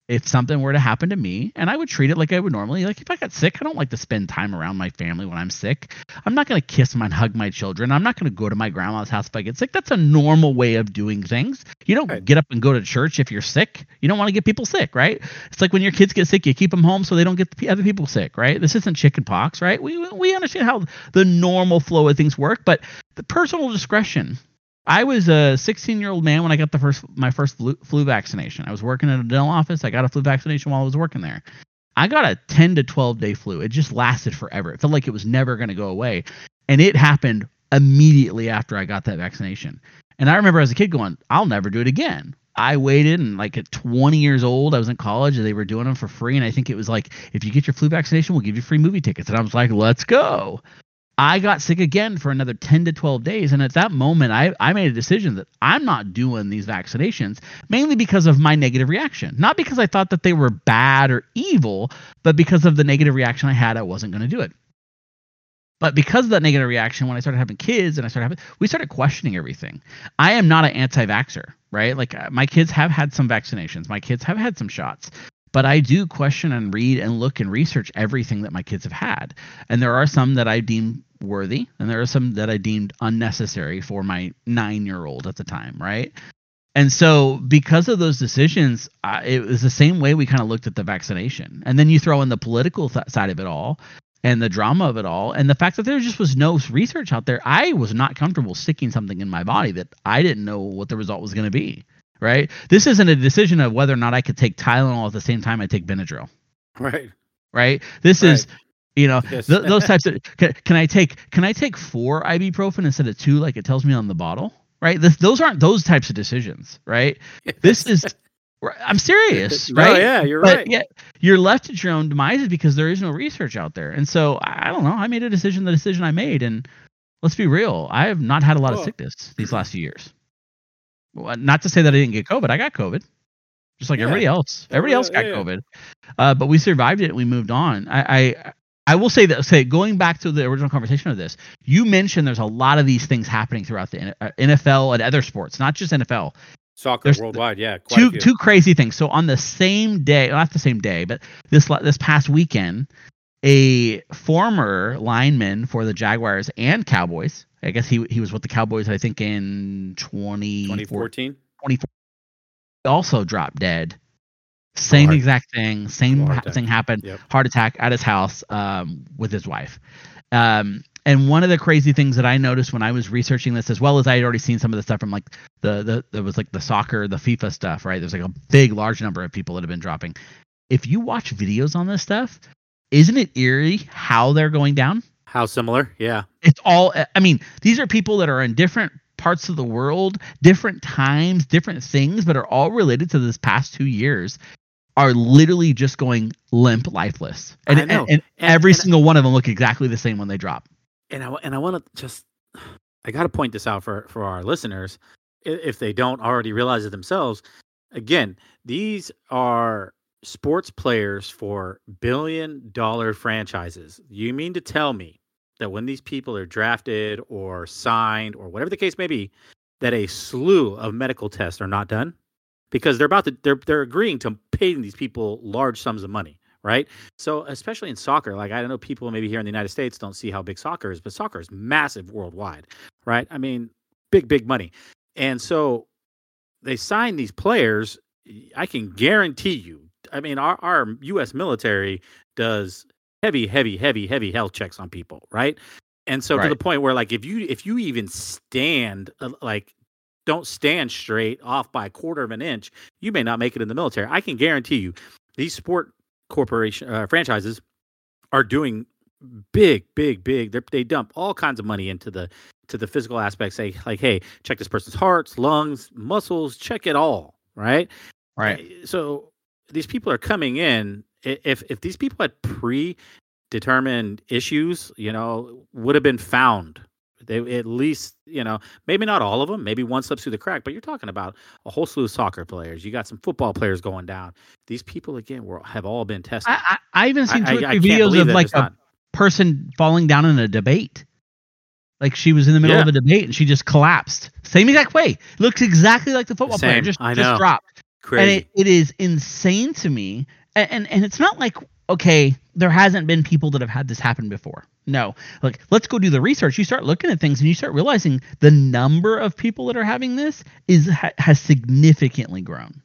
Speaker 4: if something were to happen to me and i would treat it like i would normally like if i got sick i don't like to spend time around my family when i'm sick. I'm not going to kiss and hug my children. I'm not going to go to my grandma's house if i get sick. That's a normal way of doing things. You don't right. get up and go to church if you're sick. You don't want to get people sick right? It's like when your kids get sick you keep them home so they don't get the other people sick right? This isn't chicken pox right? We we understand how the normal flow of things work but the personal discretion I was a 16 year old man when I got the first my first flu, flu, vaccination. I was working in a dental office. I got a flu vaccination while I was working there. I got a 10 to 12 day flu. It just lasted forever. It felt like it was never going to go away, and it happened immediately after I got that vaccination. And I remember as a kid going, "I'll never do it again." I waited and like at 20 years old, I was in college and they were doing them for free. And I think it was like, if you get your flu vaccination, we'll give you free movie tickets. And I was like, let's go. I got sick again for another 10 to 12 days. And at that moment, I, I made a decision that I'm not doing these vaccinations, mainly because of my negative reaction. Not because I thought that they were bad or evil, but because of the negative reaction I had, I wasn't going to do it. But because of that negative reaction, when I started having kids and I started having, we started questioning everything. I am not an anti vaxxer, right? Like uh, my kids have had some vaccinations, my kids have had some shots but I do question and read and look and research everything that my kids have had. And there are some that I deem worthy, and there are some that I deemed unnecessary for my nine year old at the time, right? And so, because of those decisions, uh, it was the same way we kind of looked at the vaccination. And then you throw in the political th- side of it all and the drama of it all, and the fact that there just was no research out there. I was not comfortable sticking something in my body that I didn't know what the result was going to be right? This isn't a decision of whether or not I could take Tylenol at the same time I take Benadryl.
Speaker 3: Right.
Speaker 4: Right. This right. is, you know, yes. th- those types of. Can, can, I take Can I take four ibuprofen instead of two, like it tells me on the bottle? Right. This, those aren't those types of decisions. Right. This is. I'm serious, right?
Speaker 3: Oh yeah, you're but right.
Speaker 4: Yeah, you're left at your own demise because there is no research out there. And so I don't know. I made a decision, the decision I made, and let's be real. I have not had a lot of sickness these last few years. Well, not to say that I didn't get COVID. I got COVID, just like yeah. everybody else. Everybody else got yeah, COVID, uh, but we survived it and we moved on. I, I I will say that say going back to the original conversation of this, you mentioned there's a lot of these things happening throughout the NFL uh, and other sports, not just NFL.
Speaker 3: Soccer there's worldwide, yeah.
Speaker 4: two two crazy things. So on the same day, not the same day, but this this past weekend, a former lineman for the Jaguars and Cowboys I guess he he was with the Cowboys, I think, in 20,
Speaker 3: 2014.
Speaker 4: 2014. Also dropped dead. Same oh, exact thing. Same ha- thing happened. Yep. Heart attack at his house um, with his wife. Um, and one of the crazy things that I noticed when I was researching this, as well as I had already seen some of the stuff from like the the there was like the soccer, the FIFA stuff, right? There's like a big, large number of people that have been dropping. If you watch videos on this stuff, isn't it eerie how they're going down?
Speaker 3: How similar? Yeah.
Speaker 4: It's all, I mean, these are people that are in different parts of the world, different times, different things, but are all related to this past two years, are literally just going limp, lifeless. And, and, and, and, every single one of them look exactly the same when they drop.
Speaker 3: And I, and I want to just, I got to point this out for, for our listeners, if they don't already realize it themselves. Again, these are sports players for billion dollar franchises. You mean to tell me that when these people are drafted or signed or whatever the case may be, that a slew of medical tests are not done because they're about to they're they're agreeing to paying these people large sums of money, right? So especially in soccer, like I don't know people maybe here in the United States don't see how big soccer is, but soccer is massive worldwide, right? I mean, big big money. And so they sign these players, I can guarantee you I mean, our our U.S. military does heavy, heavy, heavy, heavy health checks on people, right? And so to the point where, like, if you if you even stand uh, like don't stand straight off by a quarter of an inch, you may not make it in the military. I can guarantee you, these sport corporation uh, franchises are doing big, big, big. They're, they dump all kinds of money into the to the physical aspects. Say like, hey, check this person's hearts, lungs, muscles, check it all, right?
Speaker 4: Right.
Speaker 3: So these people are coming in. If if these people had predetermined issues, you know, would have been found. They at least, you know, maybe not all of them. Maybe one slips through the crack. But you're talking about a whole slew of soccer players. You got some football players going down. These people again were have all been tested.
Speaker 4: I, I, I even seen
Speaker 3: I-
Speaker 4: two
Speaker 3: I- I
Speaker 4: three
Speaker 3: can't
Speaker 4: videos of like a
Speaker 3: not-
Speaker 4: person falling down in a debate. Like she was in the middle of a debate and she just collapsed. Same exact way. Looks exactly like the football player. Just,
Speaker 3: I
Speaker 4: just dropped.
Speaker 3: Crazy.
Speaker 4: And it, it is insane to me. And, and and it's not like okay, there hasn't been people that have had this happen before. No. Like let's go do the research. You start looking at things and you start realizing the number of people that are having this is ha, has significantly grown.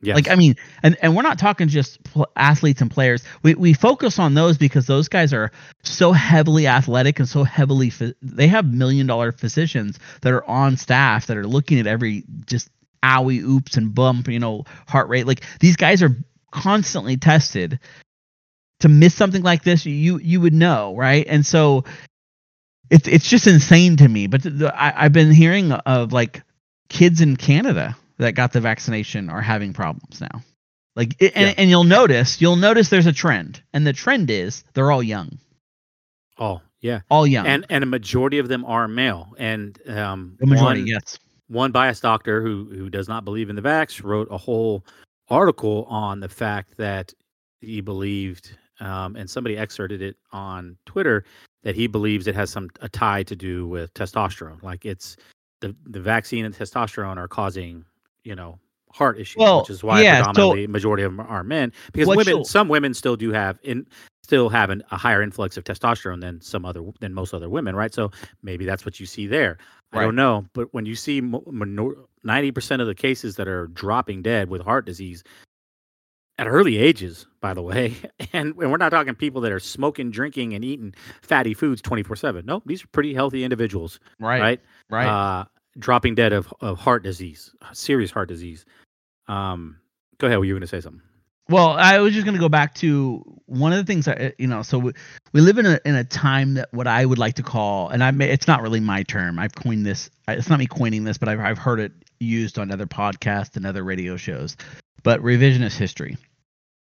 Speaker 3: yes.
Speaker 4: Like I mean, and and we're not talking just pl- athletes and players. We we focus on those because those guys are so heavily athletic and so heavily. They have million dollar physicians that are on staff that are looking at every just owie oops and bump, you know, heart rate. Like these guys are constantly tested. To miss something like this, you you would know, right? And so it's it's just insane to me. But the, the, I, I've been hearing of like kids in Canada that got the vaccination are having problems now. Like, it, and,
Speaker 3: Yeah.
Speaker 4: and you'll notice, you'll notice there's a trend, and the trend is they're all young,
Speaker 3: oh yeah.
Speaker 4: all young.
Speaker 3: And and a majority of them are male. And um,
Speaker 4: the majority,
Speaker 3: one,
Speaker 4: yes.
Speaker 3: One biased doctor who who does not believe in the vax wrote a whole article on the fact that he believed um, and somebody excerpted it on Twitter that he believes it has some a tie to do with testosterone. Like it's the the vaccine and testosterone are causing you know heart issues
Speaker 4: Well,
Speaker 3: which is why
Speaker 4: yeah, so-
Speaker 3: predominantly majority of them are men because women some women still do have in still have an, a higher influx of testosterone than some other than most other women right so maybe that's what you see there I don't know, but when you see ninety percent of the cases that are dropping dead with heart disease at early ages, by the way, and, and we're not talking people that are smoking, drinking, and eating fatty foods twenty four seven. No, these are pretty healthy individuals,
Speaker 4: Right,
Speaker 3: right?
Speaker 4: right.
Speaker 3: Uh, dropping dead of, of heart disease, serious heart disease. Um, go ahead. Were you going to say something?
Speaker 4: Well, I was just going to go back to one of the things that you know. So we, we live in a in a time that what I would like to call, and I may, it's not really my term. I've coined this. It's not me coining this, but I've I've heard it used on other podcasts and other radio shows. But revisionist history,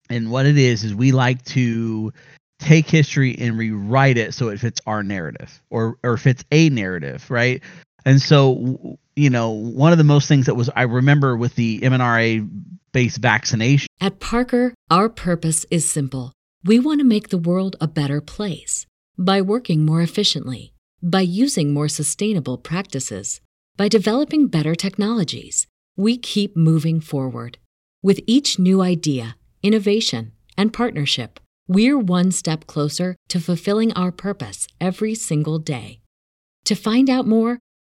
Speaker 4: and what it is is we like to take history and rewrite it so it fits our narrative or or fits a narrative, right? And so you know, one of the most things that was I remember with the MNRA based vaccination.
Speaker 2: At Parker, our purpose is simple. We want to make the world a better place by working more efficiently, by using more sustainable practices, by developing better technologies. We keep moving forward. With each new idea, innovation, and partnership, we're one step closer to fulfilling our purpose every single day. To find out more,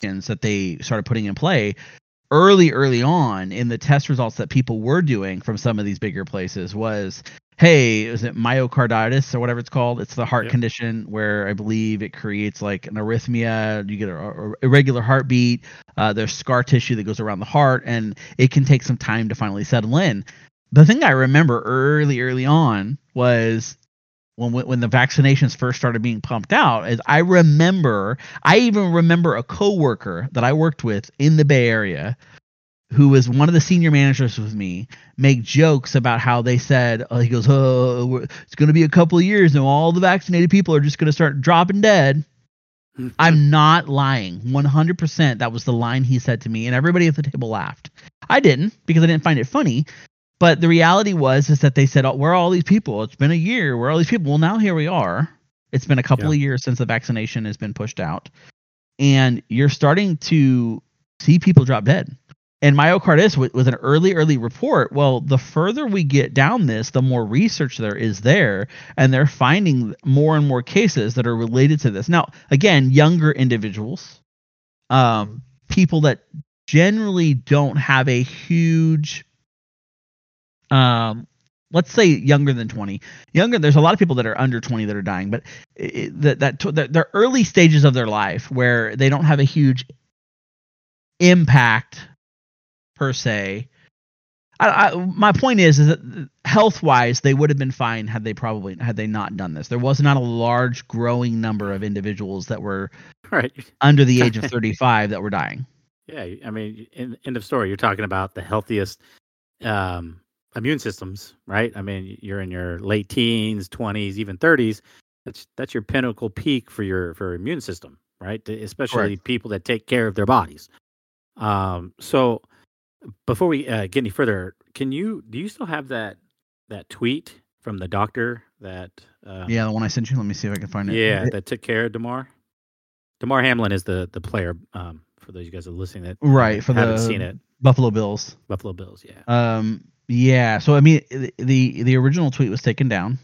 Speaker 4: That they started putting in play early, early on in the test results that people were doing from some of these bigger places was hey, is it myocarditis or whatever it's called? It's the heart yep. condition where I believe it creates like an arrhythmia. You get a, irregular heartbeat. Uh, there's scar tissue that goes around the heart, and it can take some time to finally settle in. The thing I remember early, early on was when when the vaccinations first started being pumped out is I remember I even remember a coworker that I worked with in the Bay Area who was one of the senior managers with me make jokes about how they said uh, he goes oh it's going to be a couple of years and all the vaccinated people are just going to start dropping dead. I'm not lying. 100% that was the line he said to me and everybody at the table laughed. I didn't because i didn't find it funny but the reality was is that they said oh, where are all these people? It's been a year. Where are all these people? Well now here we are. It's been a couple yeah. of years since the vaccination has been pushed out. And you're starting to see people drop dead. And myocarditis was an early early report. Well the further we get down this the more research there is there. And they're finding more and more cases that are related to this. Now again younger individuals um, people that generally don't have a huge um, let's say younger than 20 younger there's a lot of people that are under 20 that are dying but it, that that the early stages of their life where they don't have a huge impact per se. I, I, my point is, is that health wise, they would have been fine had they probably had they not done this. There was not a large growing number of individuals that were right. under the age of 35 that were dying.
Speaker 3: Yeah, I mean, in end of story. You're talking about the healthiest um, immune systems, right? I mean, you're in your late teens, 20s, even 30s. That's that's your pinnacle peak for your for your immune system, right? Especially people that take care of their bodies. Um, so before we uh, get any further, can you do you still have that that tweet from the doctor that?
Speaker 4: Um, yeah, the one I sent you. Let me see if I can find it.
Speaker 3: Yeah, that took care of Damar. Damar Hamlin is the the player. Um, for those of you guys that are listening that
Speaker 4: right for
Speaker 3: haven't
Speaker 4: the
Speaker 3: seen it.
Speaker 4: Buffalo Bills.
Speaker 3: Buffalo Bills. Yeah.
Speaker 4: Um. Yeah. So I mean, the the original tweet was taken down,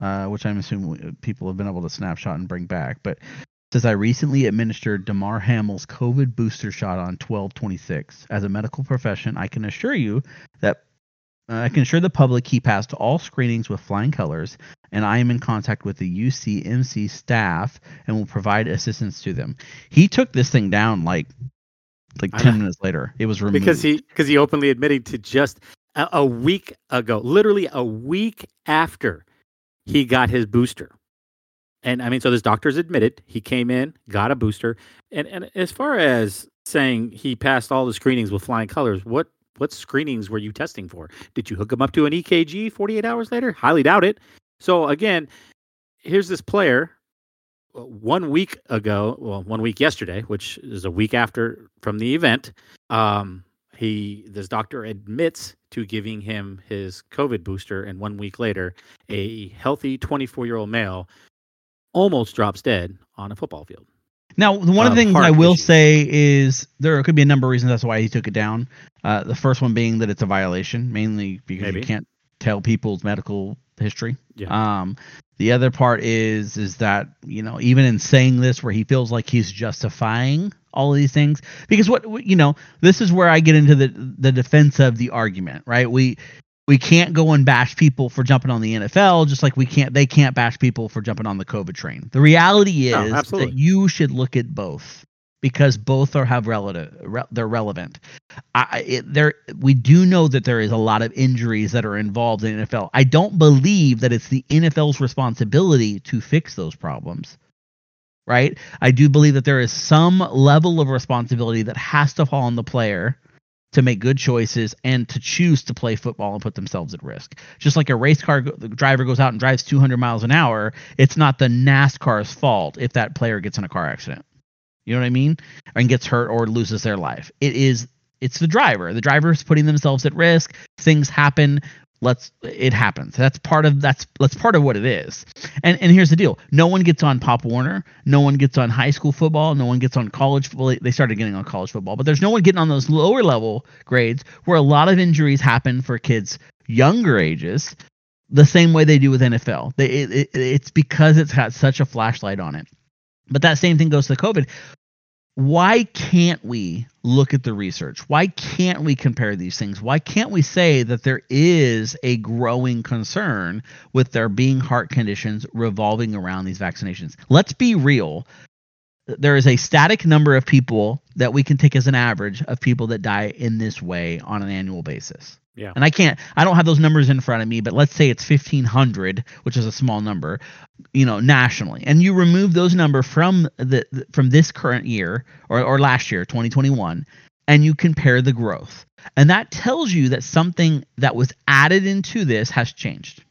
Speaker 4: uh, which I'm assuming people have been able to snapshot and bring back. But says I recently administered Damar Hamlin's COVID booster shot on 1226. As a medical profession, I can assure you that uh, I can assure the public he passed all screenings with flying colors, and I am in contact with the UCMC staff and will provide assistance to them. He took this thing down like like 10 minutes later. It was removed
Speaker 3: because he because he openly admitted to just a, week ago, literally a week after he got his booster and I mean, so this doctor's admitted he came in, got a booster, and and as far as saying he passed all the screenings with flying colors, what what screenings were you testing for? Did you hook him up to an EKG 48 hours later? Highly doubt it. So again, here's this player uh, one week ago, well, one week yesterday, which is a week after from the event. Um, he this doctor admits to giving him his COVID booster, and one week later, a healthy 24 year old male almost drops dead on a football field.
Speaker 4: Now, one of the things I will issues. say is there could be a number of reasons that's why he took it down. Uh, the first one being that it's a violation, mainly because Maybe. you can't tell people's medical history. Yeah. Um, the other part is is that you know even in saying this, where he feels like he's justifying all of these things, because what you know, this is where I get into the the defense of the argument, right? We we can't go and bash people for jumping on the NFL, just like we can't they can't bash people for jumping on the COVID train. The reality is no, that you should look at both because both are have relative re, they're relevant. I it, there we do know that there is a lot of injuries that are involved in NFL. I don't believe that it's the NFL's responsibility to fix those problems. Right? I do believe that there is some level of responsibility that has to fall on the player to make good choices and to choose to play football and put themselves at risk. Just like a race car driver goes out and drives 200 miles an hour, it's not the NASCAR's fault if that player gets in a car accident. You know what I mean? And gets hurt or loses their life. It is it's the driver. The driver is putting themselves at risk. Things happen. let's it happens that's part of that's that's part of what it is and and here's the deal no one gets on pop warner no one gets on high school football no one gets on college football they started getting on college football but there's no one getting on those lower level grades where a lot of injuries happen for kids younger ages the same way they do with nfl they, it, it, it's because it's got such a flashlight on it but that same thing goes to covid why can't we look at the research? Why can't we compare these things? Why can't we say that there is a growing concern with there being heart conditions revolving around these vaccinations? Let's be real. There is a static number of people that we can take as an average of people that die in this way on an annual basis.
Speaker 3: Yeah.
Speaker 4: And I can't I don't have those numbers in front of me, but let's say it's 1500, which is a small number, you know, nationally. And you remove those number from the from this current year or or last year, 2021, and you compare the growth. And that tells you that something that was added into this has changed.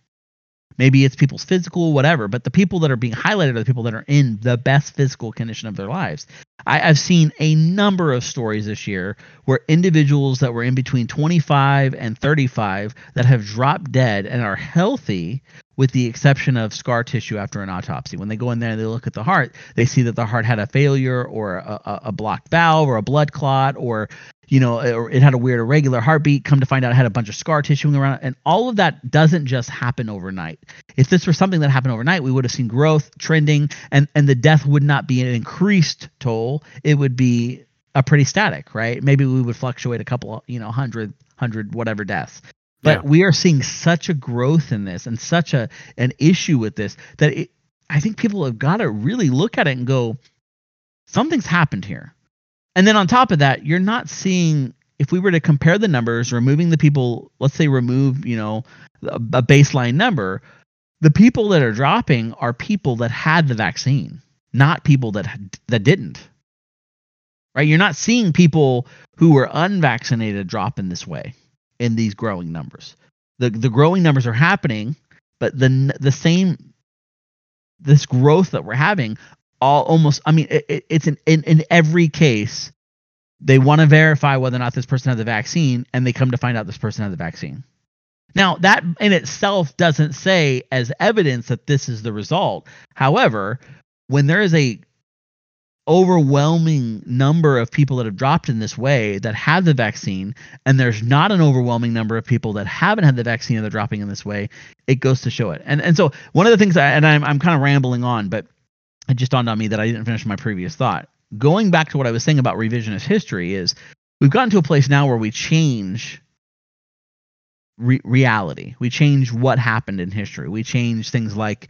Speaker 4: Maybe it's people's physical, whatever, but the people that are being highlighted are the people that are in the best physical condition of their lives. I, have seen a number of stories this year where individuals that were in between 25 and 35 that have dropped dead and are healthy, with the exception of scar tissue after an autopsy. When they go in there and they look at the heart, they see that the heart had a failure or a, a, a blocked valve or a blood clot or you know, it had a weird irregular heartbeat. Come to find out, it had a bunch of scar tissue around it, and all of that doesn't just happen overnight. If this were something that happened overnight, we would have seen growth trending, and and the death would not be an increased toll. It would be a pretty static, right? Maybe we would fluctuate a couple, you know, hundred, hundred, whatever deaths. But yeah. we are seeing such a growth in this and such a an issue with this that it, I think people have got to really look at it and go, something's happened here and then on top of that, you're not seeing if we were to compare the numbers, removing the people, let's say remove, you know, a baseline number, the people that are dropping are people that had the vaccine, not people that that didn't. Right? You're not seeing people who were unvaccinated drop in this way in these growing numbers. The the growing numbers are happening, but the the same this growth that we're having all almost i mean it, it's in, in in every case they want to verify whether or not this person had the vaccine and they come to find out this person had the vaccine. Now that in itself doesn't say as evidence that this is the result. However when there is a overwhelming number of people that have dropped in this way that have the vaccine and there's not an overwhelming number of people that haven't had the vaccine and they're dropping in this way it goes to show it. And and so one of the things I, and I'm, I'm kind of rambling on but it just dawned on me that I didn't finish my previous thought. Going back to what I was saying about revisionist history is we've gotten to a place now where we change re- reality. We change what happened in history. We change things like,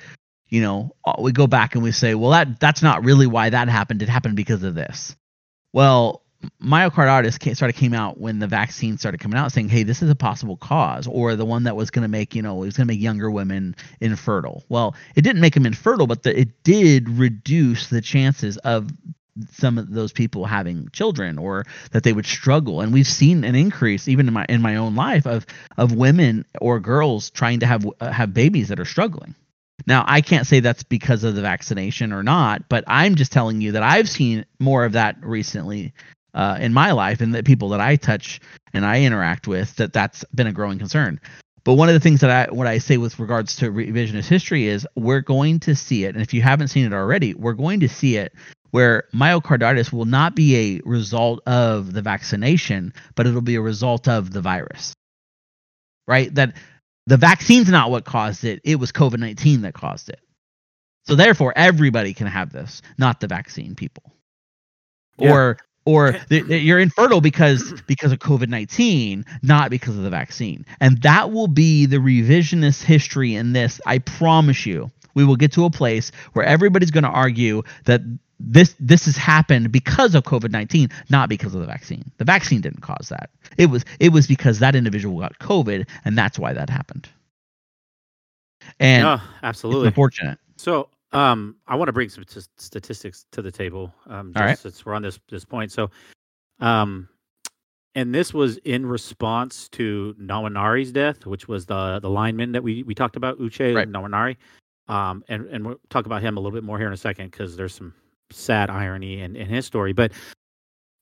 Speaker 4: you know, uh, we go back and we say, well, that that's not really why that happened. It happened because of this. Well, myocarditis came, of came out when the vaccine started coming out, saying, "Hey, this is a possible cause," or the one that was going to make you know it was going to make younger women infertile. Well, it didn't make them infertile, but the, it did reduce the chances of some of those people having children or that they would struggle and we've seen an increase even in my in my own life of of women or girls trying to have uh, have babies that are struggling now, I can't say that's because of the vaccination or not, but I'm just telling you that I've seen more of that recently uh, in my life and the people that I touch and I interact with that that's been a growing concern. But one of the things that I what I say with regards to revisionist history is we're going to see it, and if you haven't seen it already, we're going to see it where myocarditis will not be a result of the vaccination, but it'll be a result of the virus. Right? That the vaccine's not what caused it; it was COVID nineteen that caused it. So therefore, everybody can have this, not the vaccine people. Yeah. Or or you're infertile because because of COVID-19, not because of the vaccine. And that will be the revisionist history in this. I promise you. We will get to a place where everybody's going to argue that this this has happened because of COVID-19, not because of the vaccine. The vaccine didn't cause that. It was it was because that individual got COVID and that's why that happened. And
Speaker 3: oh, absolutely
Speaker 4: unfortunate.
Speaker 3: So um, I want to bring some t- statistics to the table. Um, just
Speaker 4: All right.
Speaker 3: since we're on this this point. So, um, and this was in response to Nwaneri's death, which was the the lineman that we we talked about, Uche
Speaker 4: right.
Speaker 3: Nwaneri. Um, and and we'll talk about him a little bit more here in a second because there's some sad irony in, in his story. But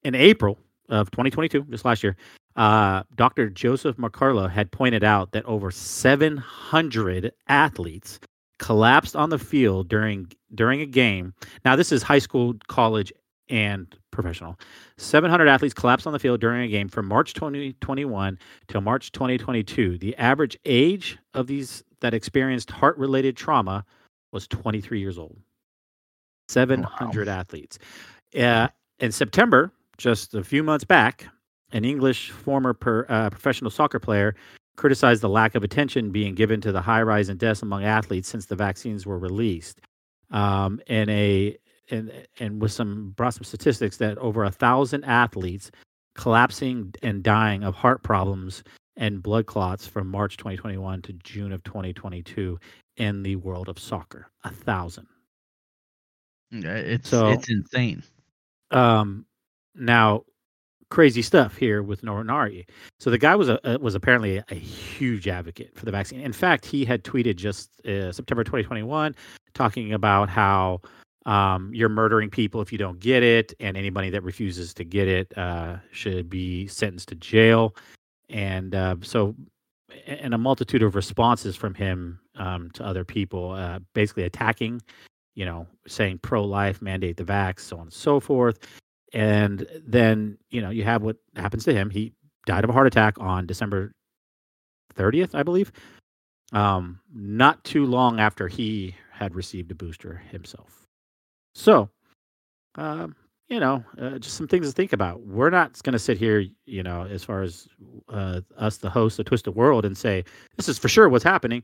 Speaker 3: in April of 2022, just last year, uh, Dr. Joseph Mercola had pointed out that over 700 athletes collapsed on the field during during a game. Now, this is high school, college, and professional. 700 athletes collapsed on the field during a game from March 2021 till March 2022. The average age of these that experienced heart-related trauma was 23 years old. 700 wow. athletes. Uh, in September, just a few months back, an English former per, uh, professional soccer player criticized the lack of attention being given to the high rise in deaths among athletes since the vaccines were released. Um, and a and and with some brought some statistics that over a thousand athletes collapsing and dying of heart problems and blood clots from March 2021 to June of 2022 in the world of soccer. A thousand.
Speaker 4: Yeah, It's so, it's insane.
Speaker 3: Um, now crazy stuff here with Norton So the guy was a, was apparently a, a, huge advocate for the vaccine. In fact, he had tweeted just uh, September 2021 talking about how um, you're murdering people if you don't get it, and anybody that refuses to get it uh, should be sentenced to jail. And uh, so, and a multitude of responses from him um, to other people, uh, basically attacking, you know, saying pro-life, mandate the vax, so on and so forth. And then, you know, you have what happens to him. He died of a heart attack on December 30th, I believe. Um, not too long after he had received a booster himself. So, um, you know, uh, just some things to think about. We're not going to sit here, you know, as far as uh, us, the host of Twisted World, and say this is for sure what's happening.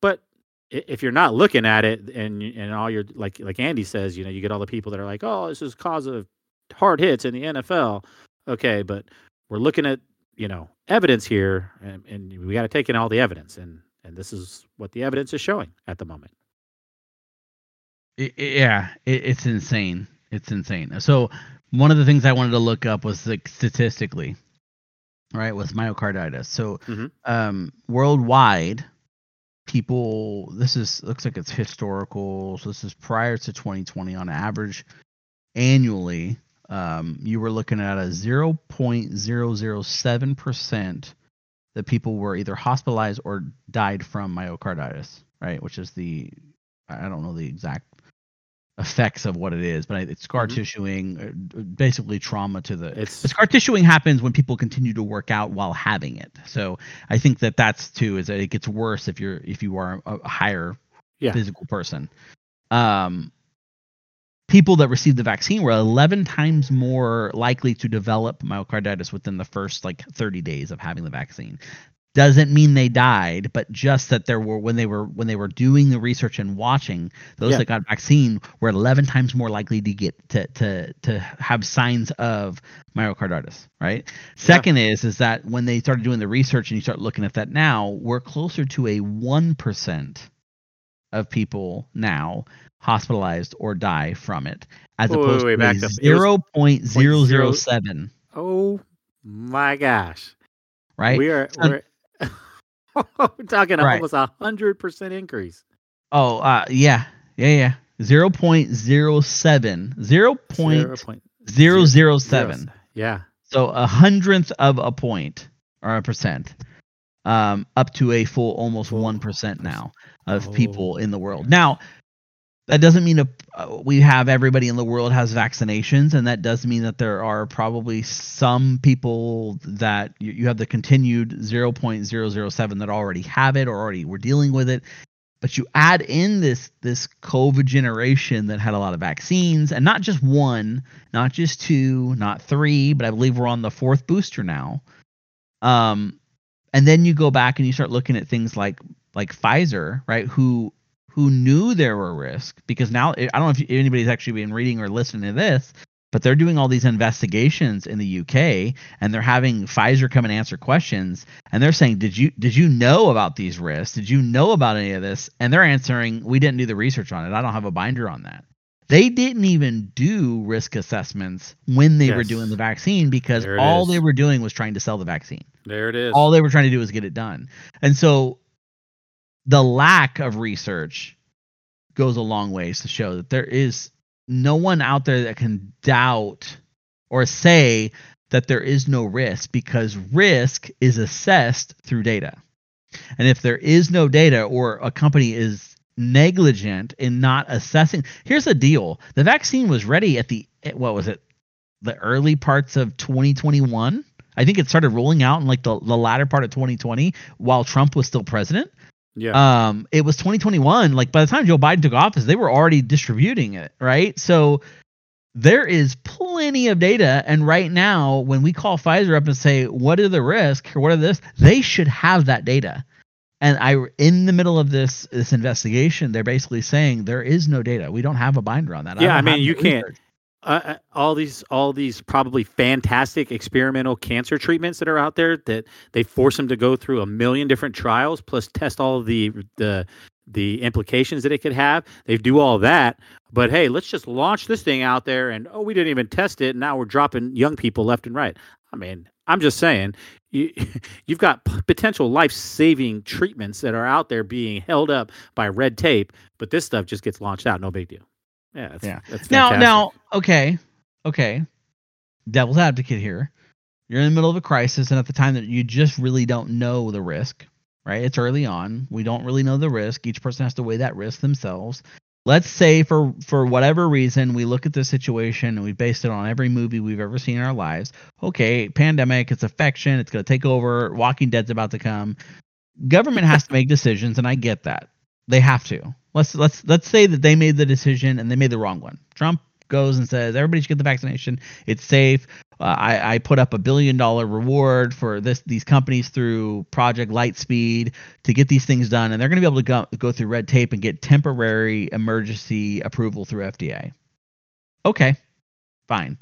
Speaker 3: But if you're not looking at it, and and all your like like Andy says, you know, you get all the people that are like, oh, this is cause of hard hits in the NFL. Okay, but we're looking at you know evidence here, and, and we got to take in all the evidence, and and this is what the evidence is showing at the moment.
Speaker 4: It, yeah, it, it's insane. It's insane. So one of the things I wanted to look up was like statistically, right, with myocarditis. So mm-hmm. um, worldwide, people. This is looks like it's historical. So this is prior to 2020. On average, annually, um, you were looking at a 0.007 percent that people were either hospitalized or died from myocarditis, right? Which is the I don't know the exact effects of what it is, but it's scar mm-hmm. tissuing, uh, basically trauma to the. It's the scar tissuing happens when people continue to work out while having it. So I think that that's too is that it gets worse if you're if you are a higher yeah. physical person. Um, people that received the vaccine were 11 times more likely to develop myocarditis within the first like 30 days of having the vaccine doesn't mean they died but just that there were when they were when they were doing the research and watching those yeah. that got vaccine were 11 times more likely to get to to to have signs of myocarditis right second yeah. is is that when they started doing the research and you start looking at that now we're closer to a 1% of people now hospitalized or die from it as wait, opposed wait, wait, to 0.007
Speaker 3: oh my gosh
Speaker 4: right?
Speaker 3: We are so, we're talking right. almost a hundred percent increase.
Speaker 4: Oh, uh, yeah, yeah, yeah. Zero point zero seven. Zero point zero zero seven.
Speaker 3: Yeah.
Speaker 4: So a hundredth of a point or a percent, um, up to a full almost one percent now of oh. people in the world. Now, that doesn't mean a, uh, we have everybody in the world has vaccinations and that does mean that there are probably some people that you, you have the continued 0.007 that already have it or already were dealing with it. But you add in this this covid generation that had a lot of vaccines and not just one not just two not three but i believe we're on the fourth booster now. Um and then you go back and you start looking at things like like pfizer right who who knew there were risks because now I don't know if anybody's actually been reading or listening to this, but they're doing all these investigations in the UK and they're having Pfizer come and answer questions and they're saying, "Did you did you know about these risks? Did you know about any of this?" And they're answering, "We didn't do the research on it. I don't have a binder on that." They didn't even do risk assessments when they yes. were doing the vaccine because all is. they were doing was trying to sell the vaccine.
Speaker 3: There it is.
Speaker 4: All they were trying to do was get it done. And so the lack of research goes a long ways to show that there is no one out there that can doubt or say that there is no risk because risk is assessed through data. And if there is no data or a company is negligent in not assessing, here's the deal the vaccine was ready at the, what was it, the early parts of 2021. I think it started rolling out in like the, the latter part of 2020 while Trump was still president.
Speaker 3: Yeah.
Speaker 4: Um, it was 2021. Like by the time Joe Biden took office, they were already distributing it, right? So there is plenty of data. And right now, when we call Pfizer up and say, what are the risks or what are this, they should have that data. And I, in the middle of this this investigation, they're basically saying there is no data. We don't have a binder on that.
Speaker 3: Yeah, I,
Speaker 4: don't
Speaker 3: mean, you can't.
Speaker 4: research.
Speaker 3: Uh, uh, all these all these probably fantastic experimental cancer treatments that are out there that they force them to go through a million different trials plus test all the the the implications that it could have. They do all that but hey let's just launch this thing out there and oh we didn't even test it and now we're dropping young people left and right. I mean i'm just saying you, you've got potential life-saving treatments that are out there being held up by red tape but this stuff just gets launched out no big deal yeah that's,
Speaker 4: Yeah.
Speaker 3: that's
Speaker 4: Now,
Speaker 3: fantastic.
Speaker 4: now, okay, okay. Devil's advocate here. You're in the middle of a crisis, and at the time that you just really don't know the risk, right? It's early on. We don't really know the risk. Each person has to weigh that risk themselves. Let's say for for whatever reason we look at this situation and we based it on every movie we've ever seen in our lives. Okay, pandemic, it's affection, it's going to take over. Walking Dead's about to come. Government has to make decisions, and I get that they have to. Let's let's let's say that they made the decision and they made the wrong one. Trump goes and says everybody should get the vaccination. It's safe. Uh, I, I put up a billion dollar reward for this these companies through Project Lightspeed to get these things done, and they're going to be able to go, go through red tape and get temporary emergency approval through FDA. Okay, fine.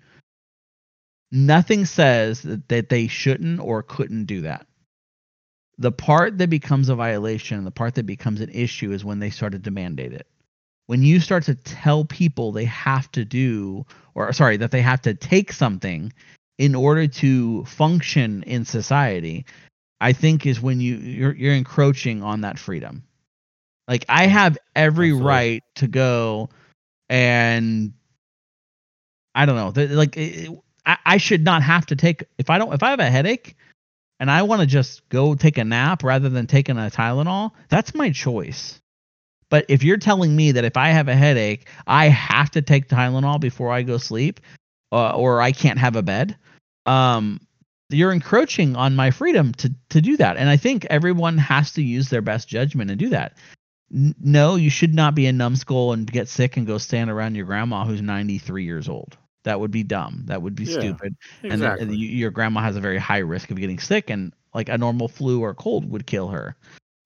Speaker 4: Nothing says that, that they shouldn't or couldn't do that. The part that becomes a violation, the part that becomes an issue is when they started to mandate it. When you start to tell people they have to do, or sorry, that they have to take something in order to function in society, I think is when you you're, you're encroaching on that freedom. Like I mm-hmm. have every
Speaker 3: Absolutely.
Speaker 4: right to go and I don't know, like it, I, I should not have to take if I don't if I have a headache and I want to just go take a nap rather than taking a Tylenol, that's my choice. But if you're telling me that if I have a headache, I have to take Tylenol before I go sleep, uh, or I can't have a bed, um, you're encroaching on my freedom to to do that. And I think everyone has to use their best judgment and do that. N- no, you should not be a numbskull and get sick and go stand around your grandma who's 93 years old. That would be dumb. That would be
Speaker 3: Yeah,
Speaker 4: stupid. And
Speaker 3: exactly.
Speaker 4: you, your grandma has a very high risk of getting sick and like a normal flu or cold would kill her.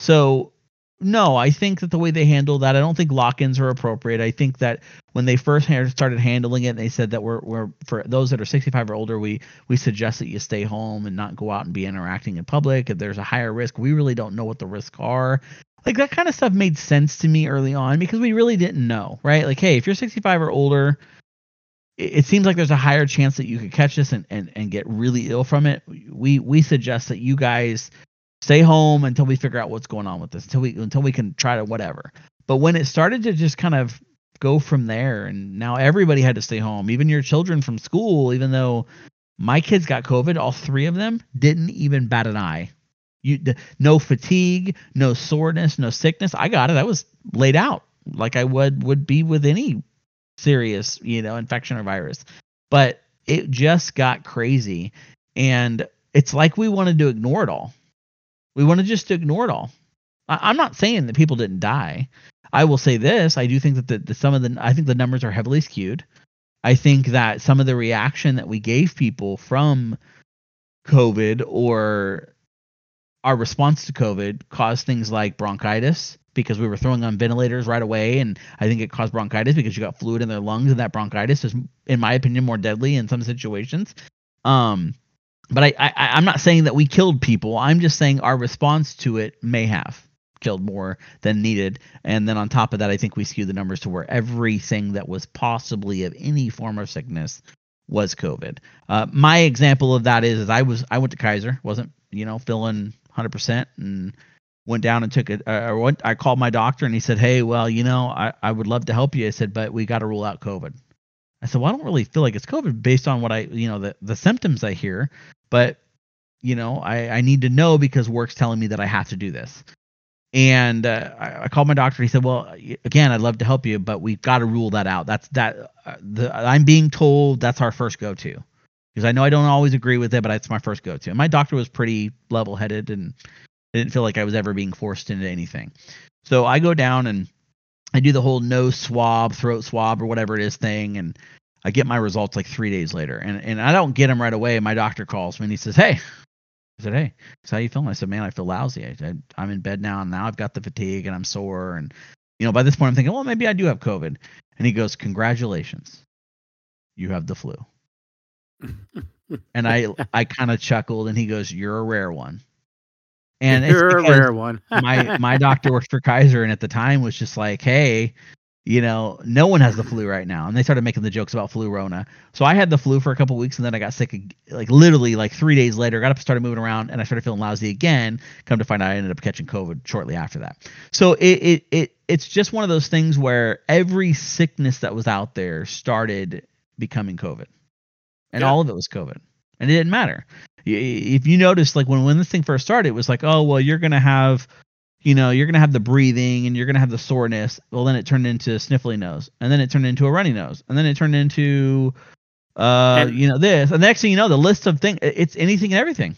Speaker 4: So no i think that the way they handle that i don't think lock-ins are appropriate. I think that when they first started handling it they said that we're, we're for those that are 65 or older we we suggest that you stay home and not go out and be interacting in public. If there's a higher risk we really don't know what the risks are. Like that kind of stuff made sense to me early on because we really didn't know right? Like hey if you're 65 or older it seems like there's a higher chance that you could catch this and, and, and get really ill from it. We we suggest that you guys stay home until we figure out what's going on with this, until we until we can try to whatever. But when it started to just kind of go from there, and now everybody had to stay home, even your children from school, even though my kids got COVID, all three of them didn't even bat an eye. You the, no fatigue, no soreness, no sickness. I got it. I was laid out like I would would be with any serious, you know, infection or virus. But it just got crazy. And it's like we wanted to ignore it all. We wanted just to ignore it all. I, I'm not saying that people didn't die. I will say this: I do think that the, the some of the I think the numbers are heavily skewed. I think that some of the reaction that we gave people from COVID or our response to COVID caused things like bronchitis because we were throwing on ventilators right away, and I think it caused bronchitis because you got fluid in their lungs, and that bronchitis is, in my opinion, more deadly in some situations. Um, but I, I I'm not saying that we killed people. I'm just saying our response to it may have killed more than needed. And then on top of that, I think we skewed the numbers to where everything that was possibly of any form of sickness was COVID. Uh, my example of that is, is I was I went to Kaiser, wasn't you know feeling 100% and went down and took it. I I called my doctor and he said, hey, well, you know, I I would love to help you. I said, but we got to rule out COVID. I said, well, I don't really feel like it's COVID based on what I, you know, the, the symptoms I hear, but, you know, I, I need to know because work's telling me that I have to do this. And uh, I, I called my doctor. He said, well, again, I'd love to help you, but we've got to rule that out. That's that, uh, the, I'm being told that's our first go to because I know I don't always agree with it, but it's my first go to. And my doctor was pretty level headed and didn't feel like I was ever being forced into anything. So I go down and I do the whole nose swab, throat swab, or whatever it is thing, and I get my results like three days later. And and I don't get them right away. My doctor calls me and he says, "Hey," I said, "Hey, so how you feeling?" I said, "Man, I feel lousy. I, I, am in bed now, and now I've got the fatigue and I'm sore. And you know, by this point, I'm thinking, well, maybe I do have COVID." And he goes, "Congratulations, you have the flu." and I I kind of chuckled, and he goes, "You're a rare one."
Speaker 3: And you're a rare one.
Speaker 4: my my doctor worked for Kaiser, and at the time was just like, "Hey, you know, no one has the flu right now." And they started making the jokes about flu Rona. So I had the flu for a couple weeks, and then I got sick, like literally like three days later. Got up, started moving around, and I started feeling lousy again. Come to find out, I ended up catching COVID shortly after that. So it it it it's just one of those things where every sickness that was out there started becoming COVID, and yeah. all of it was COVID, and it didn't matter. If you notice like when when this thing first started it was like oh well you're gonna have you know you're gonna have the breathing and you're gonna have the soreness. Well then it turned into a sniffly nose and then it turned into a runny nose and then it turned into uh and, you know this. And the next thing you know the list of things it's anything and everything.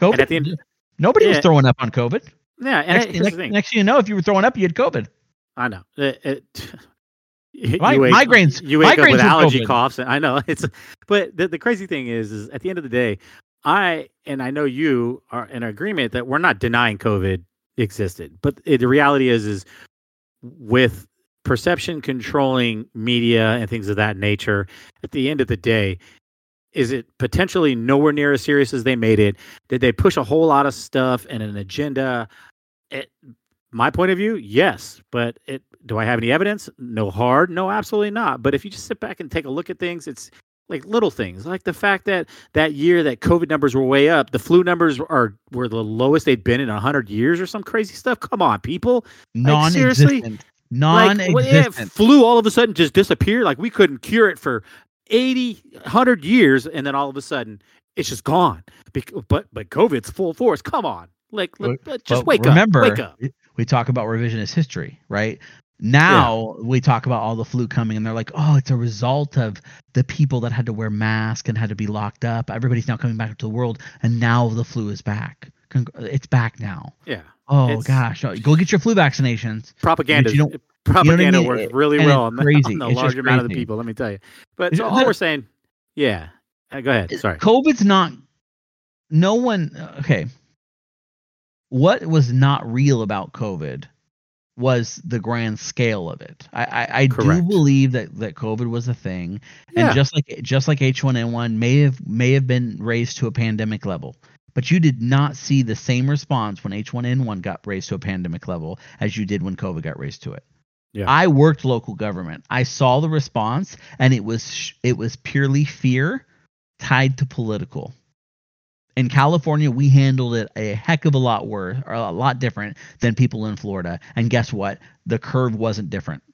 Speaker 4: Covid and end, nobody yeah. was throwing up on covid.
Speaker 3: Yeah
Speaker 4: and next, next, next, thing you know if you were throwing up you had covid.
Speaker 3: I know. It, it,
Speaker 4: you wake, migraines.
Speaker 3: You wake
Speaker 4: migraines
Speaker 3: up with allergy COVID. coughs. And I know it's, but the, the crazy thing is, is at the end of the day, I and I know you are in agreement that we're not denying COVID existed, but it, the reality is is with perception controlling media and things of that nature. At the end of the day, is it potentially nowhere near as serious as they made it? Did they push a whole lot of stuff and an agenda? It, my point of view, yes, but it. Do I have any evidence? No hard, no, absolutely not. But if you just sit back and take a look at things, it's like little things like the fact that that year that covid numbers were way up the flu numbers are were the lowest they'd been in 100 years or some crazy stuff? Come on people.
Speaker 4: Like, seriously? Non-existent. Like, yeah,
Speaker 3: flu all of a sudden just disappeared like we couldn't cure it for 80 100 years and then all of a sudden it's just gone. But but covid's full force. Come on. Like just wake
Speaker 4: remember,
Speaker 3: up wake up.
Speaker 4: we talk about revisionist history right now yeah. we talk about all the flu coming, and they're like, "Oh, it's a result of the people that had to wear masks and had to be locked up. Everybody's now coming back to the world, and now the flu is back. It's back now."
Speaker 3: Yeah.
Speaker 4: Oh gosh, oh, go get your flu vaccinations.
Speaker 3: Propaganda. You know, propaganda you know I mean? works really well on, crazy. on the large amount of the people. Let me tell you. But so all we're saying, yeah. Uh, go ahead. Sorry.
Speaker 4: COVID's not. No one. Okay. What was not real about COVID was the grand scale of it. I, I, I do believe that, that COVID was a thing, yeah. and just like just like H1N1 may have may have been raised to a pandemic level, but you did not see the same response when H1N1 got raised to a pandemic level as you did when COVID got raised to it. Yeah. I worked local government. I saw the response, and it was it was purely fear tied to political in California, we handled it a heck of a lot worse or a lot different than people in Florida. And guess what? The curve wasn't different.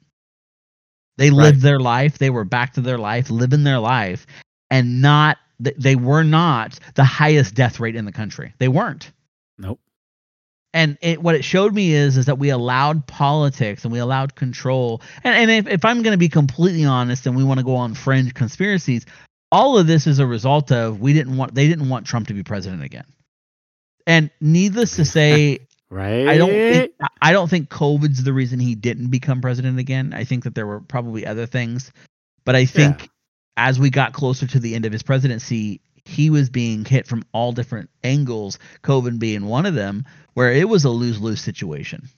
Speaker 4: They right. lived their life. They were back to their life, living their life, and not they were not the highest death rate in the country. They weren't.
Speaker 3: Nope.
Speaker 4: And it, what it showed me is is that we allowed politics and we allowed control. And, and if, if I'm going to be completely honest, and we want to go on fringe conspiracies, all of this is a result of we didn't want they didn't want Trump to be president again. And needless to say,
Speaker 3: right?
Speaker 4: I don't think, I don't think COVID's the reason he didn't become president again. I think that there were probably other things, but I think yeah. as we got closer to the end of his presidency, he was being hit from all different angles, COVID being one of them, where it was a lose lose situation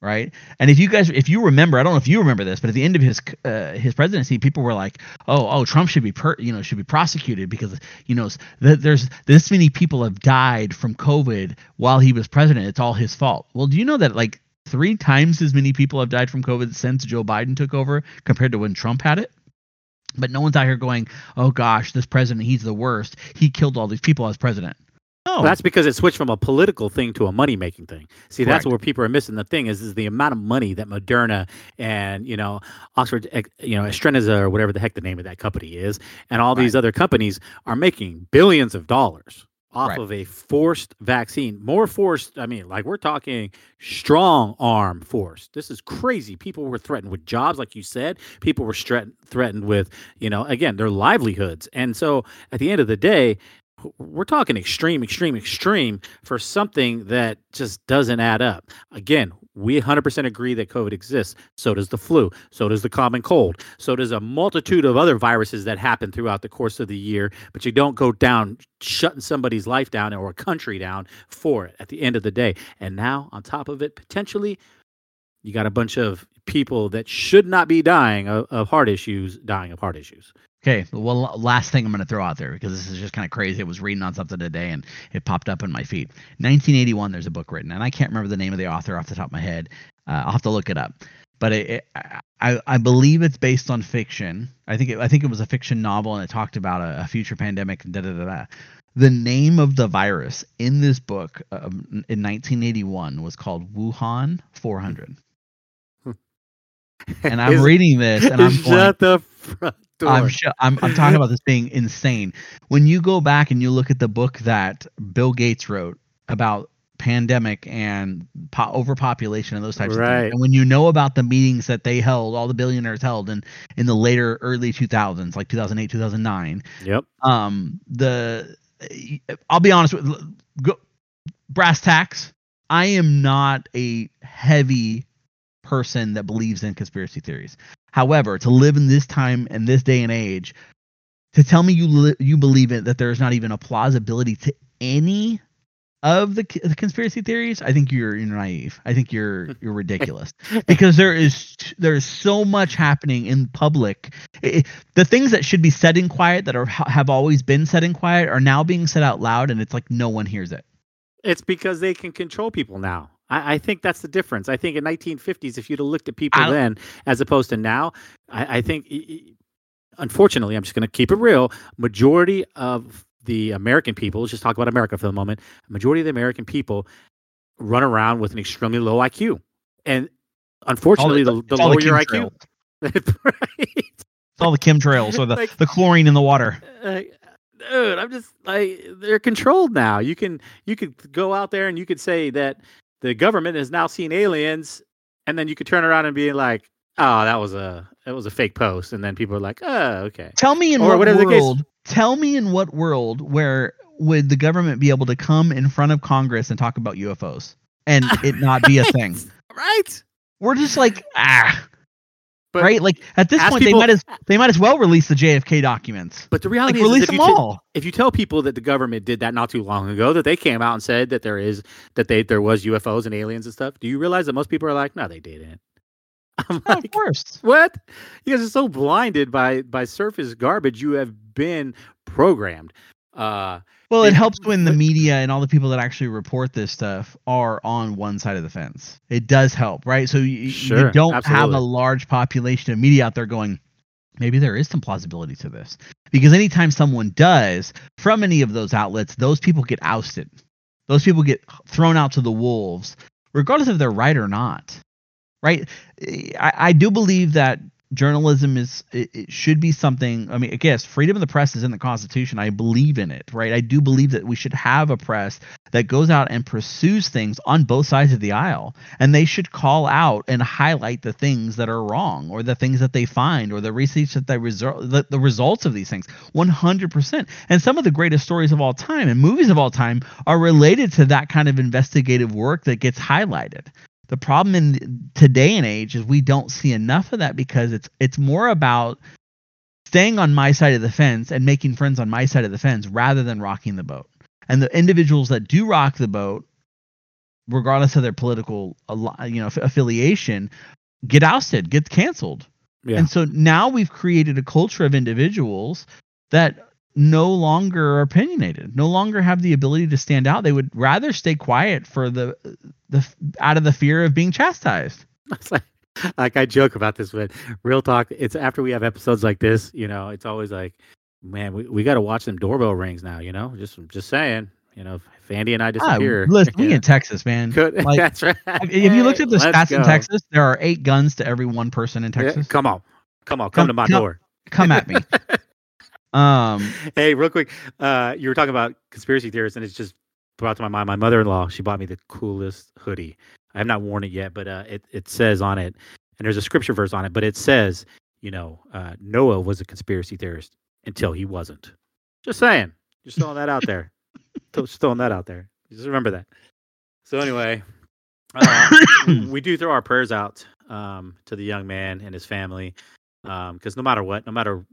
Speaker 4: right? And if you guys, if you remember, I don't know if you remember this, but at the end of his uh, his presidency, people were like, "Oh, oh, Trump should be, per, you know, should be prosecuted because you know th- there's this many people have died from COVID while he was president. It's all his fault." Well, do you know that like three times as many people have died from COVID since Joe Biden took over compared to when Trump had it? But no one's out here going, "Oh gosh, this president, he's the worst. He killed all these people as president." No,
Speaker 3: That's because it switched from a political thing to a money making thing. See, that's where people are missing the thing is is the amount of money that Moderna and you know Oxford, eh, you know AstraZeneca or whatever the heck the name of that company is, and all these other companies are making billions of dollars off
Speaker 4: Right.
Speaker 3: of a forced vaccine. More forced. I mean, like we're talking strong arm force. This is crazy. People were threatened with jobs, like you said. People were threat- threatened with, you know, again, their livelihoods. And so at the end of the day, we're talking extreme, extreme, extreme for something that just doesn't add up. Again, we 100% agree that COVID exists. So does the flu. So does the common cold. So does a multitude of other viruses that happen throughout the course of the year. But you don't go down shutting somebody's life down or a country down for it at the end of the day. And now, on top of it, potentially, you got a bunch of people that should not be dying of, of heart issues dying of heart issues.
Speaker 4: Okay, well, last thing I'm going to throw out there because this is just kind of crazy. I was reading on something today and it popped up in my feed. 1981, there's a book written, and I can't remember the name of the author off the top of my head. Uh, I'll have to look it up, but it, it, I I believe it's based on fiction. I think it, I think it was a fiction novel, and it talked about a, a future pandemic. And da da da da. The name of the virus in this book um, in 1981 was called Wuhan 400. And I'm reading this, and I'm going,
Speaker 3: Shut the front
Speaker 4: I'm, I'm I'm talking about this being insane. When you go back and you look at the book that Bill Gates wrote about pandemic and po- overpopulation and those types of things, and when you know about the meetings that they held, all the billionaires held in in the later early 2000s, like 2008, 2009,
Speaker 3: Yep.
Speaker 4: um, the I'll be honest with go, brass tacks. I am not a heavy person that believes in conspiracy theories. However, to live in this time and this day and age, to tell me you li- you believe it that there's not even a plausibility to any of the, the conspiracy theories, I think you're, you're naive. I think you're you're ridiculous because there is there's so much happening in public. I- the things that should be said in quiet that are have always been said in quiet are now being said out loud, and it's like no one hears it.
Speaker 3: It's because they can control people now. I, I think that's the difference. I think in 1950s, if you'd have looked at people
Speaker 4: I
Speaker 3: then as opposed to now, I, I think, unfortunately, I'm just going to keep it real. Majority of the American people, let's just talk about America for the moment. Majority of the American people run around with an extremely low IQ, and unfortunately, the, the
Speaker 4: all
Speaker 3: lower your
Speaker 4: chemtrails.
Speaker 3: IQ, right?
Speaker 4: It's all the chemtrails or the,
Speaker 3: Like-
Speaker 4: the chlorine in the water.
Speaker 3: Uh, dude, I'm just like they're controlled now. You can you could go out there and you could say that the government has now seen aliens, and then you could turn around and be like, "Oh, that was a that was a fake post," and then people are like, "Oh, okay."
Speaker 4: Tell me in
Speaker 3: Or
Speaker 4: what world. Tell me in what world where would the government be able to come in front of Congress and talk about UFOs and it not be a thing?
Speaker 3: Right.
Speaker 4: We're just like ah,
Speaker 3: But,
Speaker 4: right? Like at this point,
Speaker 3: people-
Speaker 4: they might as they might as well release the JFK documents.
Speaker 3: But the reality is, is
Speaker 4: release
Speaker 3: if
Speaker 4: them
Speaker 3: you t-
Speaker 4: all.
Speaker 3: if you tell people that the government did that not too long ago, that they came out and said that there is that they there was UFOs and aliens and stuff, do you realize that most people are like, no, they didn't. I'm
Speaker 4: Oh, of course.
Speaker 3: what? You guys are so blinded by by surface garbage. You have been programmed. Uh,
Speaker 4: Well, it helps when the media and all the people that actually report this stuff are on one side of the fence. It does help, right? So you, you don't have a large population of media out there going, maybe there is some plausibility to this. Because anytime someone does from any of those outlets, those people get ousted. Those people get thrown out to the wolves, regardless if they're right or not. Right? I, I do believe that journalism is it, it should be something i mean i guess freedom of the press is in the constitution. I believe in it right? I do believe that we should have a press that goes out and pursues things on both sides of the aisle. And they should call out and highlight the things that are wrong or the things that they find or the research that they result the, the results of these things. 100% and some of the greatest stories of all time and movies of all time are related to that kind of investigative work that gets highlighted the problem in today and age is we don't see enough of that because it's it's more about staying on my side of the fence and making friends on my side of the fence rather than rocking the boat. And the individuals that do rock the boat, regardless of their political you know affiliation, get ousted, get canceled.
Speaker 3: yeah.
Speaker 4: And so now we've created a culture of individuals that no longer are opinionated, no longer have the ability to stand out. They would rather stay quiet for the the out of the fear of being chastised.
Speaker 3: Like, like I joke about this, but real talk. It's after we have episodes like this, you know, it's always like, man, we, we got to watch them doorbell rings now. You know, just just saying. You know, if Andy and I
Speaker 4: Ah,
Speaker 3: disappear,
Speaker 4: listen, we in Texas, man.
Speaker 3: could-
Speaker 4: Like,
Speaker 3: that's right.
Speaker 4: if you looked at the
Speaker 3: Let's
Speaker 4: stats in. Texas, there are eight guns to every one person in
Speaker 3: Yeah,
Speaker 4: Texas.
Speaker 3: come on, come on, come,
Speaker 4: Come-
Speaker 3: to my
Speaker 4: come-
Speaker 3: door.
Speaker 4: Come at me. Um,
Speaker 3: hey, real quick, uh, you were talking about conspiracy theorists, and it's just brought to my mind. My mother-in-law, she bought me the coolest hoodie. I have not worn it yet, but uh, it it says on it, and there's a scripture verse on it, but it says, you know, uh, Noah was a conspiracy theorist until he wasn't. Just saying, just throwing that out there. Just throwing that out there. Just remember that. So anyway, uh, we do throw our prayers out um, to the young man and his family because no matter what, no matter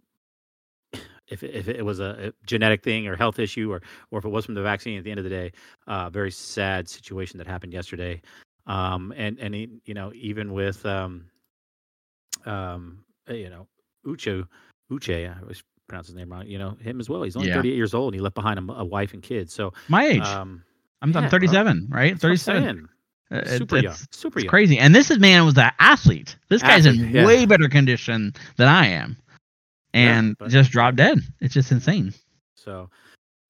Speaker 3: if it, if it was a, a genetic thing or health issue or or if it was from the vaccine, at the end of the day, uh, very sad situation that happened yesterday. Um, and and he, you know even with um, um, uh, you know Uche Uche, I always pronounce his name wrong. You know him as well. He's only
Speaker 4: Yeah.
Speaker 3: 38 years old. and He left behind a wife and kids. So
Speaker 4: my age.
Speaker 3: um,
Speaker 4: I'm,
Speaker 3: yeah,
Speaker 4: I'm
Speaker 3: bro.
Speaker 4: 37, right?
Speaker 3: that's what I'm
Speaker 4: 37. Uh,
Speaker 3: super young,
Speaker 4: it's-
Speaker 3: super young.
Speaker 4: crazy. And this is man was an athlete. This guy's in
Speaker 3: yeah.
Speaker 4: way better condition than I am, and
Speaker 3: but-
Speaker 4: just drop dead. It's just insane.
Speaker 3: So,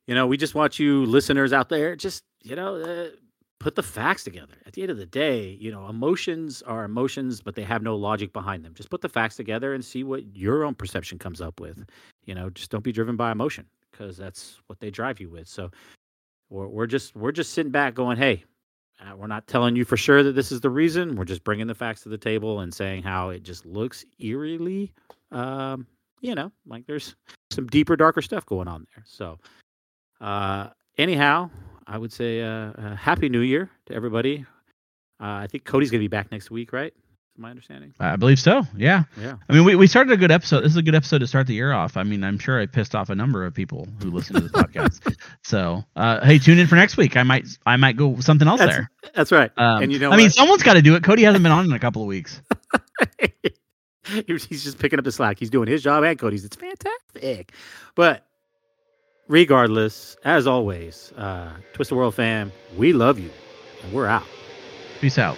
Speaker 3: you know, we just want you listeners out there, just, you know, uh, put the facts together. At the end of the day, you know, emotions are emotions, but they have no logic behind them. Just put the facts together and see what your own perception comes up with. You know, just don't be driven by emotion because that's what they drive you with. So, we're, we're just we're just sitting back going, hey, uh, we're not telling you for sure that this is the reason. We're just bringing the facts to the table and saying how it just looks eerily, um, you know, like there's some deeper, darker stuff going on there. So, uh, anyhow, I would say uh, uh, Happy New Year to everybody. Uh, I think Cody's going to be back next week, right? Is my understanding.
Speaker 4: I believe so. Yeah.
Speaker 3: Yeah.
Speaker 4: I mean, we, we started a good episode. This is a good episode to start the year off. I mean, I'm sure I pissed off a number of people who listen to the podcast. So, uh, hey, tune in for next week. I might I might go something else
Speaker 3: That's,
Speaker 4: there.
Speaker 3: that's right.
Speaker 4: Um,
Speaker 3: and you know,
Speaker 4: I mean, someone's got to do it. Cody hasn't been on in a couple of weeks.
Speaker 3: He's just picking up the slack. He's doing his job and Cody's. It's fantastic. But regardless, as always, uh, Twist the World fam, we love you, and we're out.
Speaker 4: Peace out.